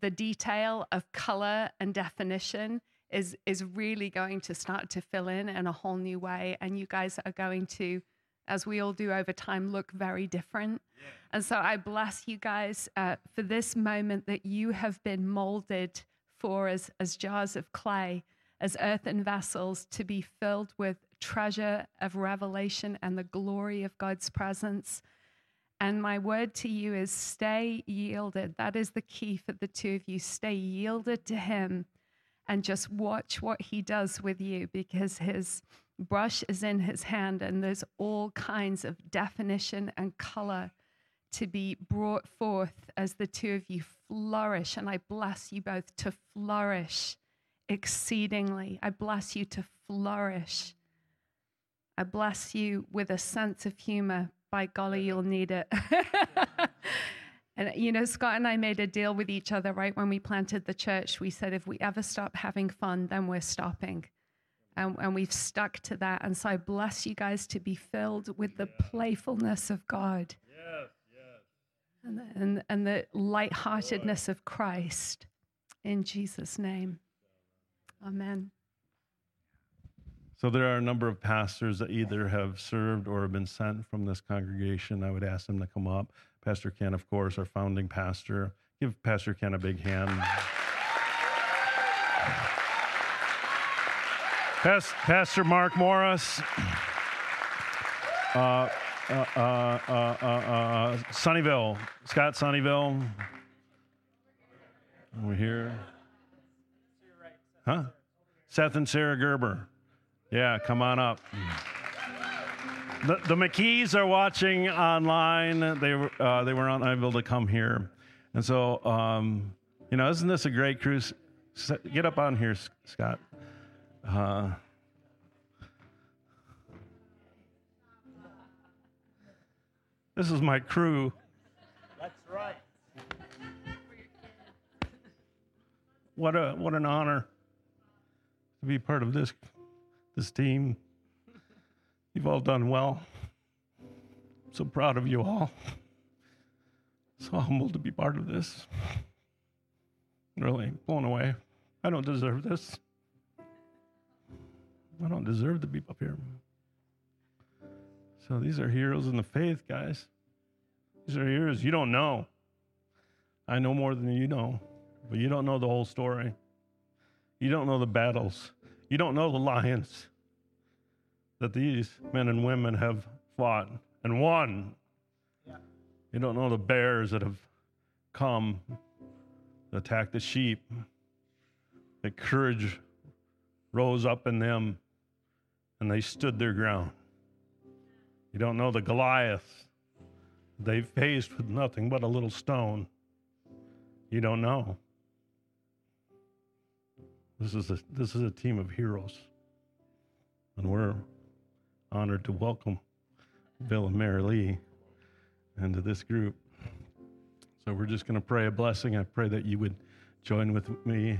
S5: the detail of color and definition is is really going to start to fill in in a whole new way and you guys are going to as we all do over time, look very different. Yeah. And so I bless you guys uh, for this moment that you have been molded for as, as jars of clay, as earthen vessels to be filled with treasure of revelation and the glory of God's presence. And my word to you is stay yielded. That is the key for the two of you. Stay yielded to Him and just watch what He does with you because His brush is in his hand, and there's all kinds of definition and color to be brought forth as the two of you flourish. And I bless you both to flourish exceedingly. I bless you to flourish. I bless you with a sense of humor. By golly, you'll need it. and you know, Scott and I made a deal with each other right when we planted the church. We said if we ever stop having fun, then we're stopping and, and we've stuck to that. And so I bless you guys to be filled with the playfulness of God. Yes, yes. And the, and, and the lightheartedness of Christ. In Jesus' name. Amen.
S1: So there are a number of pastors that either have served or have been sent from this congregation. I would ask them to come up. Pastor Ken, of course, our founding pastor. Give Pastor Ken a big hand. Pastor Mark Morris, uh, uh, uh, uh, Sunnyvale, Scott Sunnyvale. Over here. Huh? Seth and Sarah Gerber. Yeah, come on up. The, the McKees are watching online. They were uh, they were unable to come here, and so um, you know, isn't this a great cruise? Get up on here, Scott. Uh, this is my crew.
S6: That's right.
S1: What a what an honor to be part of this this team. You've all done well. I'm So proud of you all. So humbled to be part of this. Really blown away. I don't deserve this. I don't deserve to be up here. So these are heroes in the faith, guys. These are heroes you don't know. I know more than you know, but you don't know the whole story. You don't know the battles. You don't know the lions that these men and women have fought and won. You don't know the bears that have come to attack the sheep. That courage rose up in them and they stood their ground. You don't know the Goliath they faced with nothing but a little stone. You don't know. This is a this is a team of heroes. And we're honored to welcome Bill and Marilee into this group. So we're just going to pray a blessing. I pray that you would join with me.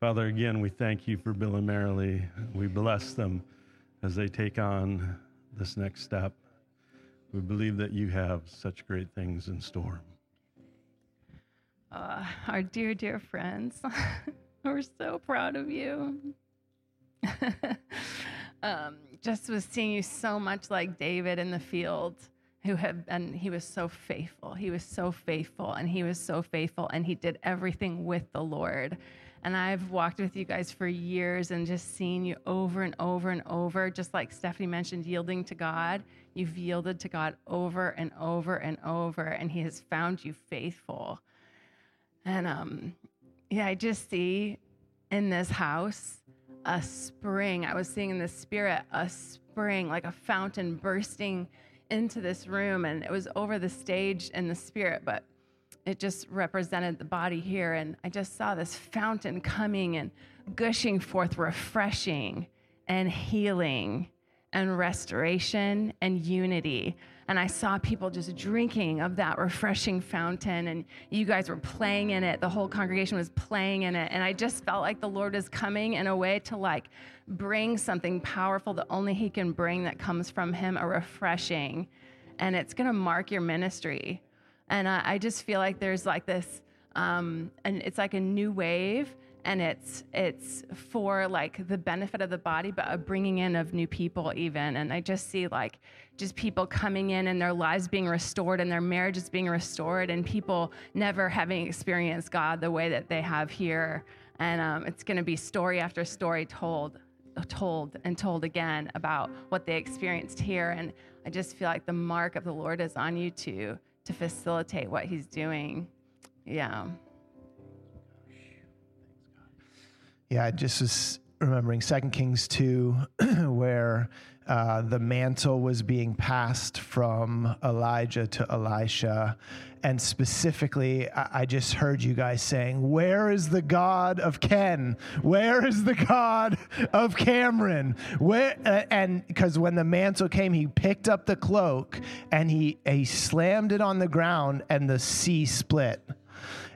S1: Father, again, we thank you for Bill and Marilee. We bless them as they take on this next step. We believe that you have such great things in store.
S7: uh, our dear, dear friends. We're so proud of you. um, just was seeing you so much like David in the field, who have been, he was so faithful. He was so faithful, and he was so faithful, and he did everything with the Lord. And I've walked with you guys for years and just seen you over and over and over, just like Stephanie mentioned, yielding to God. You've yielded to God over and over and over, and He has found you faithful. And um, yeah, I just see in this house a spring. I was seeing in the spirit a spring, like a fountain bursting into this room. And it was over the stage in the spirit, but it just represented the body here. And I just saw this fountain coming and gushing forth refreshing and healing and restoration and unity. And I saw people just drinking of that refreshing fountain, and you guys were playing in it. The whole congregation was playing in it. And I just felt like the Lord is coming in a way to like bring something powerful that only He can bring that comes from Him, a refreshing. And it's going to mark your ministry. And I, I just feel like there's like this, um, and it's like a new wave and it's it's for like the benefit of the body but a bringing in of new people even. And i just see like just people coming in and their lives being restored and their marriages being restored and people never having experienced god the way that they have here. And um, it's going to be story after story told told and told again about what they experienced here. And i just feel like the mark of the lord is on you to to facilitate what he's doing yeah
S8: Yeah, I just was remembering Second Kings 2, where uh, the mantle was being passed from Elijah to Elisha. And specifically, I, I just heard you guys saying, Where is the God of Ken? Where is the God of Cameron? Where? Uh, and because when the mantle came, he picked up the cloak and he, he slammed it on the ground, and the sea split.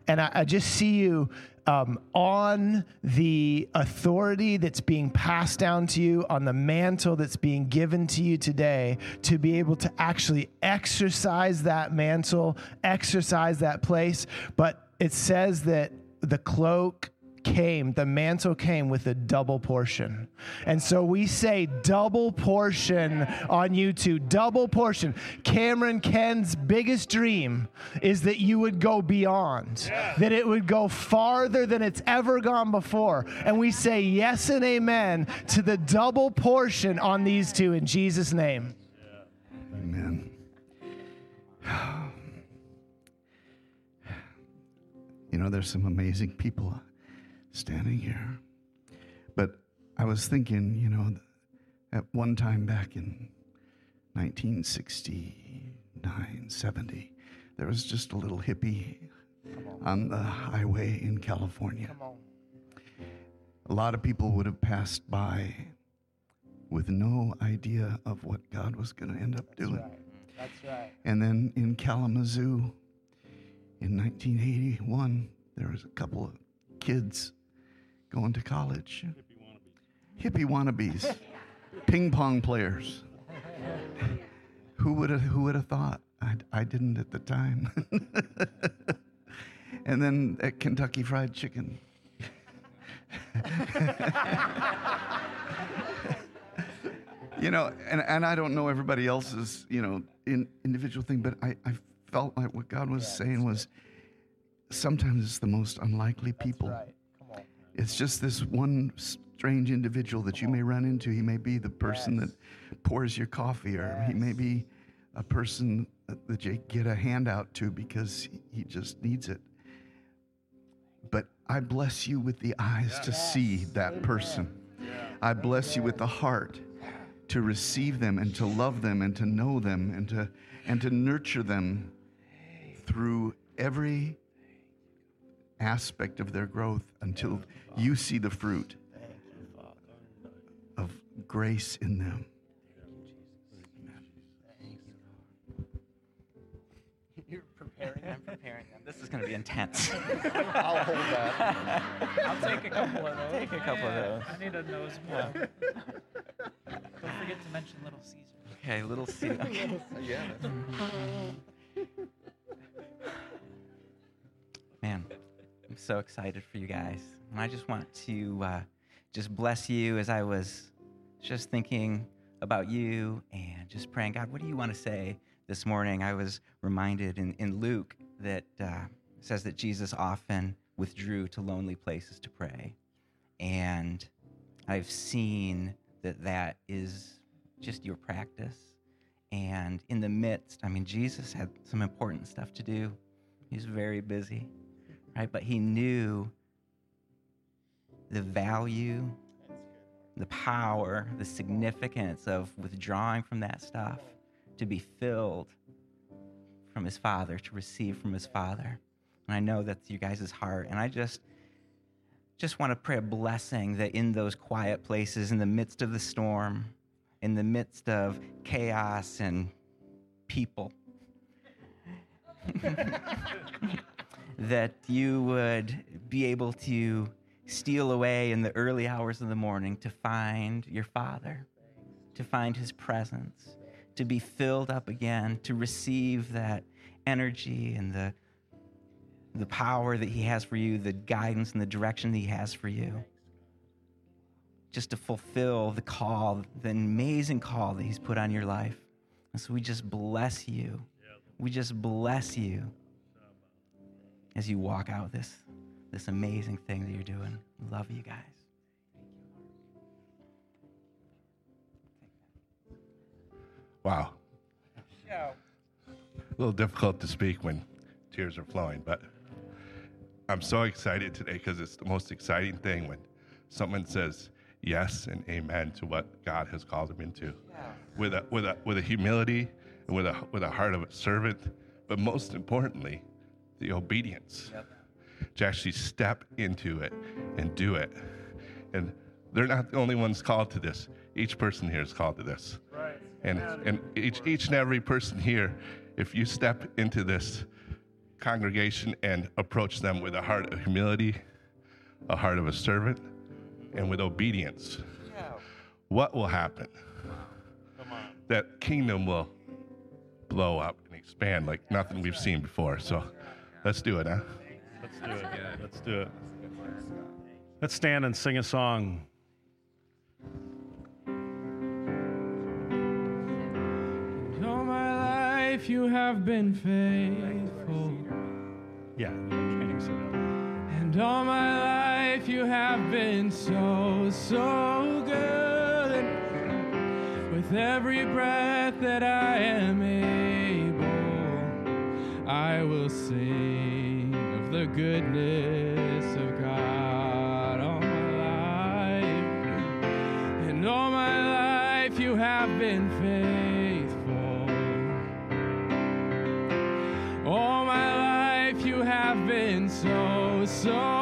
S8: And I, I just see you um, on the authority that's being passed down to you, on the mantle that's being given to you today, to be able to actually exercise that mantle, exercise that place. But it says that the cloak came, the mantle came with a double portion. And so we say double portion on you two, double portion. Cameron Ken's biggest dream is that you would go beyond, that it would go farther than it's ever gone before. And we say yes and amen to the double portion on these two in Jesus' name.
S9: Amen. You know, there's some amazing people standing here. But I was thinking, you know, at one time back in 1969, 70, there was just a little hippie on the highway in California. A lot of people would have passed by with no idea of what God was going to end up doing.
S8: That's right.
S9: And then in Kalamazoo in 1981, there was a couple of kids going to college. Hippie wannabes, ping pong players. Who would have who would have thought? I, I didn't at the time. and then at Kentucky Fried Chicken. you know, and, and I don't know everybody else's, you know, in, individual thing, but I, I felt like what God was saying was sometimes it's the most unlikely people.
S8: Right.
S9: It's just this one strange individual that you may run into. He may be the person
S8: Yes.
S9: that pours your coffee, or he may be a person that- you get a handout to because he- he just needs it. But I bless you with the eyes to see that person. I bless you with the heart to receive them and to love them and to know them and to and to nurture them through every aspect of their growth until you see the fruit of grace in them.
S8: You're preparing.
S10: I'm preparing them. This is going to be intense.
S8: I'll hold that.
S6: I'll take a couple of those.
S10: Take a couple of those.
S6: I need a nose more. Don't forget to mention Little Caesar.
S10: Okay, little Caesar. Okay.
S8: yeah.
S10: Man, I'm so excited for you guys. And I just want to uh, just bless you as I was just thinking about you and just praying, God, what do you want to say this morning? I was reminded in, in Luke that uh, says that Jesus often withdrew to lonely places to pray. And I've seen that that is just your practice. And in the midst, I mean, Jesus had some important stuff to do. He's very busy, right? But he knew the value, the power, the significance of withdrawing from that stuff to be filled from his Father, to receive from his Father. And I know that's you guys' heart. And I just just want to pray a blessing that in those quiet places, in the midst of the storm, in the midst of chaos and people, that you would be able to steal away in the early hours of the morning to find your Father, to find His presence, to be filled up again, to receive that energy and the, the power that He has for you, the guidance and the direction that He has for you. Just to fulfill the call, the amazing call that He's put on your life. And so we just bless you. We just bless you as you walk out this this amazing thing that you're doing. Love you guys.
S11: Wow. A little difficult to speak when tears are flowing, but I'm so excited today because it's the most exciting thing when someone says yes and amen to what God has called them into. With a with a with a humility and with a with a heart of a servant, but most importantly, the obedience. To actually step into it and do it. And they're not the only ones called to this. Each person here is called to this.
S1: Right.
S11: And, and each, each and every person here, if you step into this congregation and approach them with a heart of humility, a heart of a servant, and with obedience, what will happen? That kingdom will blow up and expand like nothing we've seen before. So let's do it, huh?
S1: Let's do it. Let's do it. Let's stand and sing a song.
S2: And all my life you have been faithful.
S1: Yeah. Can you sit?
S2: And all my life you have been so, so good. With every breath that I am able, I will sing of the goodness of God all my life. And all my life you have been faithful. All my life you have been so, so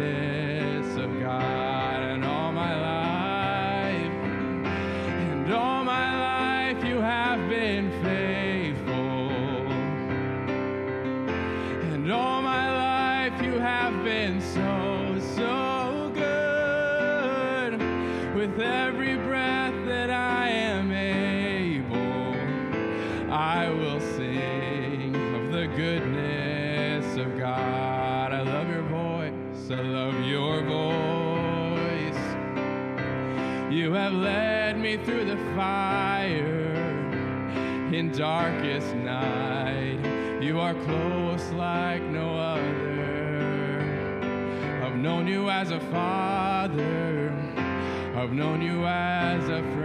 S2: darkest night. You are close like no other. I've known you as a father. I've known you as a friend,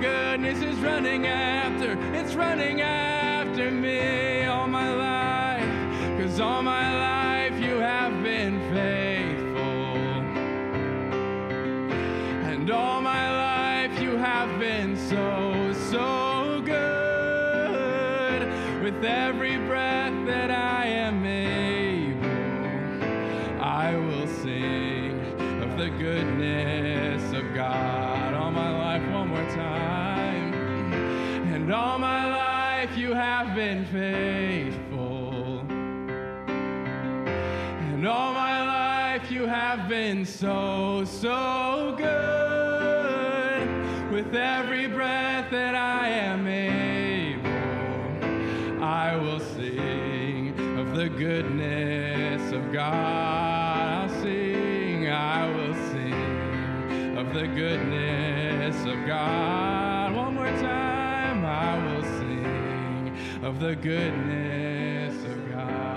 S2: Goodness is running after, it's running after me all my life. Cause all my life been faithful. And all my life you have been so, so good. With every breath that I am able, I will sing of the goodness of God. I'll sing, I will sing of the goodness of the goodness of God.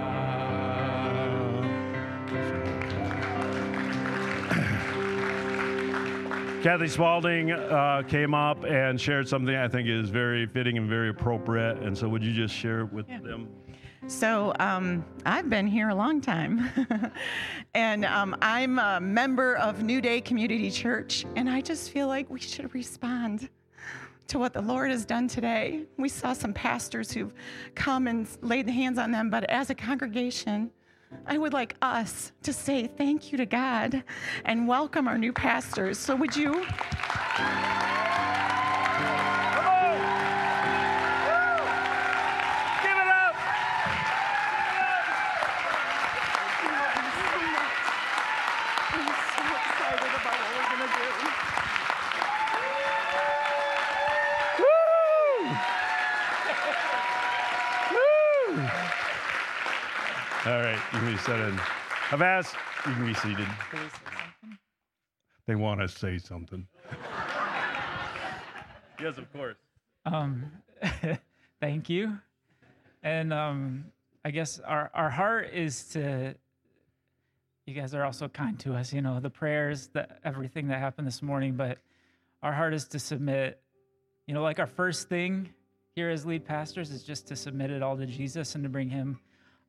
S1: Kathy Spalding uh, came up and shared something I think is very fitting and very appropriate. And so, would you just share it with them?
S12: So um, I've been here a long time, and um, I'm a member of New Day Community Church, and I just feel like we should respond to what the Lord has done today. We saw some pastors who've come and laid the hands on them, but as a congregation, I would like us to say thank you to God and welcome our new pastors. So would you?
S1: You can be seated. I've asked, you can be seated. They want to say something. yes, of course.
S6: Um, thank you. And um, I guess our, our heart is to, you guys are also kind to us, you know, the prayers, that everything that happened this morning, but our heart is to submit, you know, like our first thing here as lead pastors is just to submit it all to Jesus and to bring him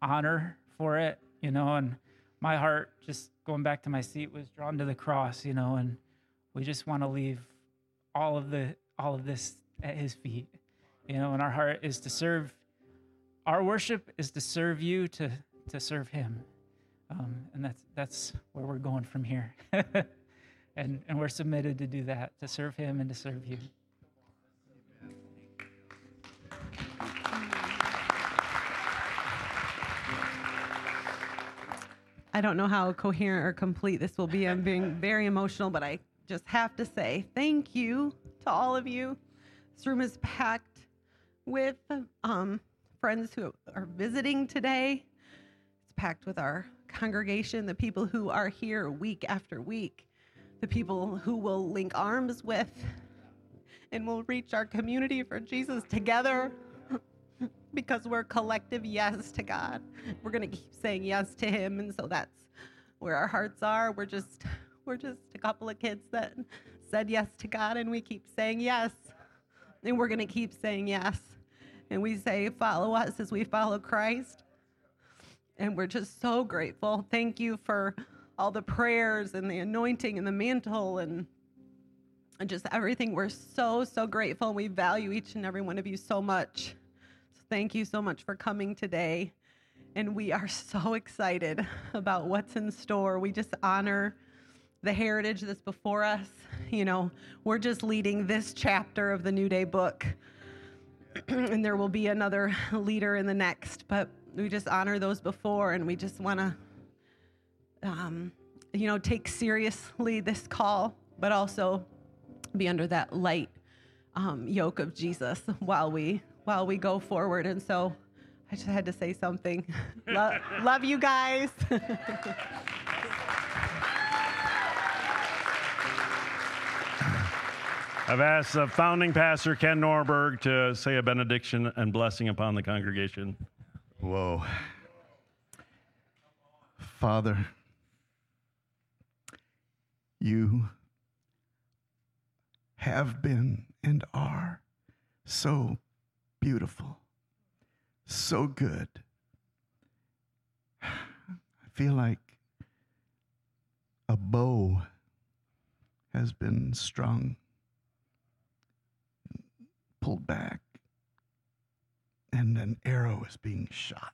S6: honor for it, you know, and my heart just going back to my seat was drawn to the cross, you know, and we just want to leave all of the all of this at his feet. You know, and our heart is to serve our worship is to serve you to to serve him. Um, and that's that's where we're going from here. and and we're submitted to do that, to serve him and to serve you.
S13: I don't know how coherent or complete this will be. I'm being very emotional, but I just have to say thank you to all of you. This room is packed with um, friends who are visiting today. It's packed with our congregation, the people who are here week after week, the people who will link arms with and will reach our community for Jesus together because we're collective yes to God. We're going to keep saying yes to him and so that's where our hearts are. We're just we're just a couple of kids that said yes to God and we keep saying yes. And we're going to keep saying yes. And we say follow us as we follow Christ. And we're just so grateful. Thank you for all the prayers and the anointing and the mantle and and just everything. We're so, so grateful. We value each and every one of you so much. Thank you so much for coming today. And we are so excited about what's in store. We just honor the heritage that's before us. You know, we're just leading this chapter of the New Day book. and there will be another leader in the next, but we just honor those before and we just want to um, you know, take seriously this call, but also be under that light um, yoke of Jesus while we while we go forward. And so, I just had to say something. Lo- love you guys.
S1: I've asked the founding pastor Ken Norberg to say a benediction and blessing upon the congregation.
S9: Whoa. Father, you have been and are so beautiful, so good. I feel like a bow has been strung, pulled back, and an arrow is being shot.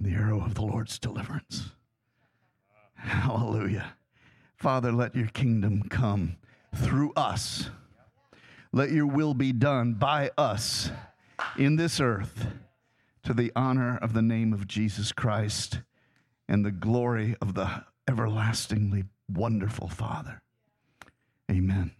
S9: The arrow of the Lord's deliverance. Hallelujah. Father, let your kingdom come through us. Let your will be done by us in this earth to the honor of the name of Jesus Christ and the glory of the everlastingly wonderful Father. Amen.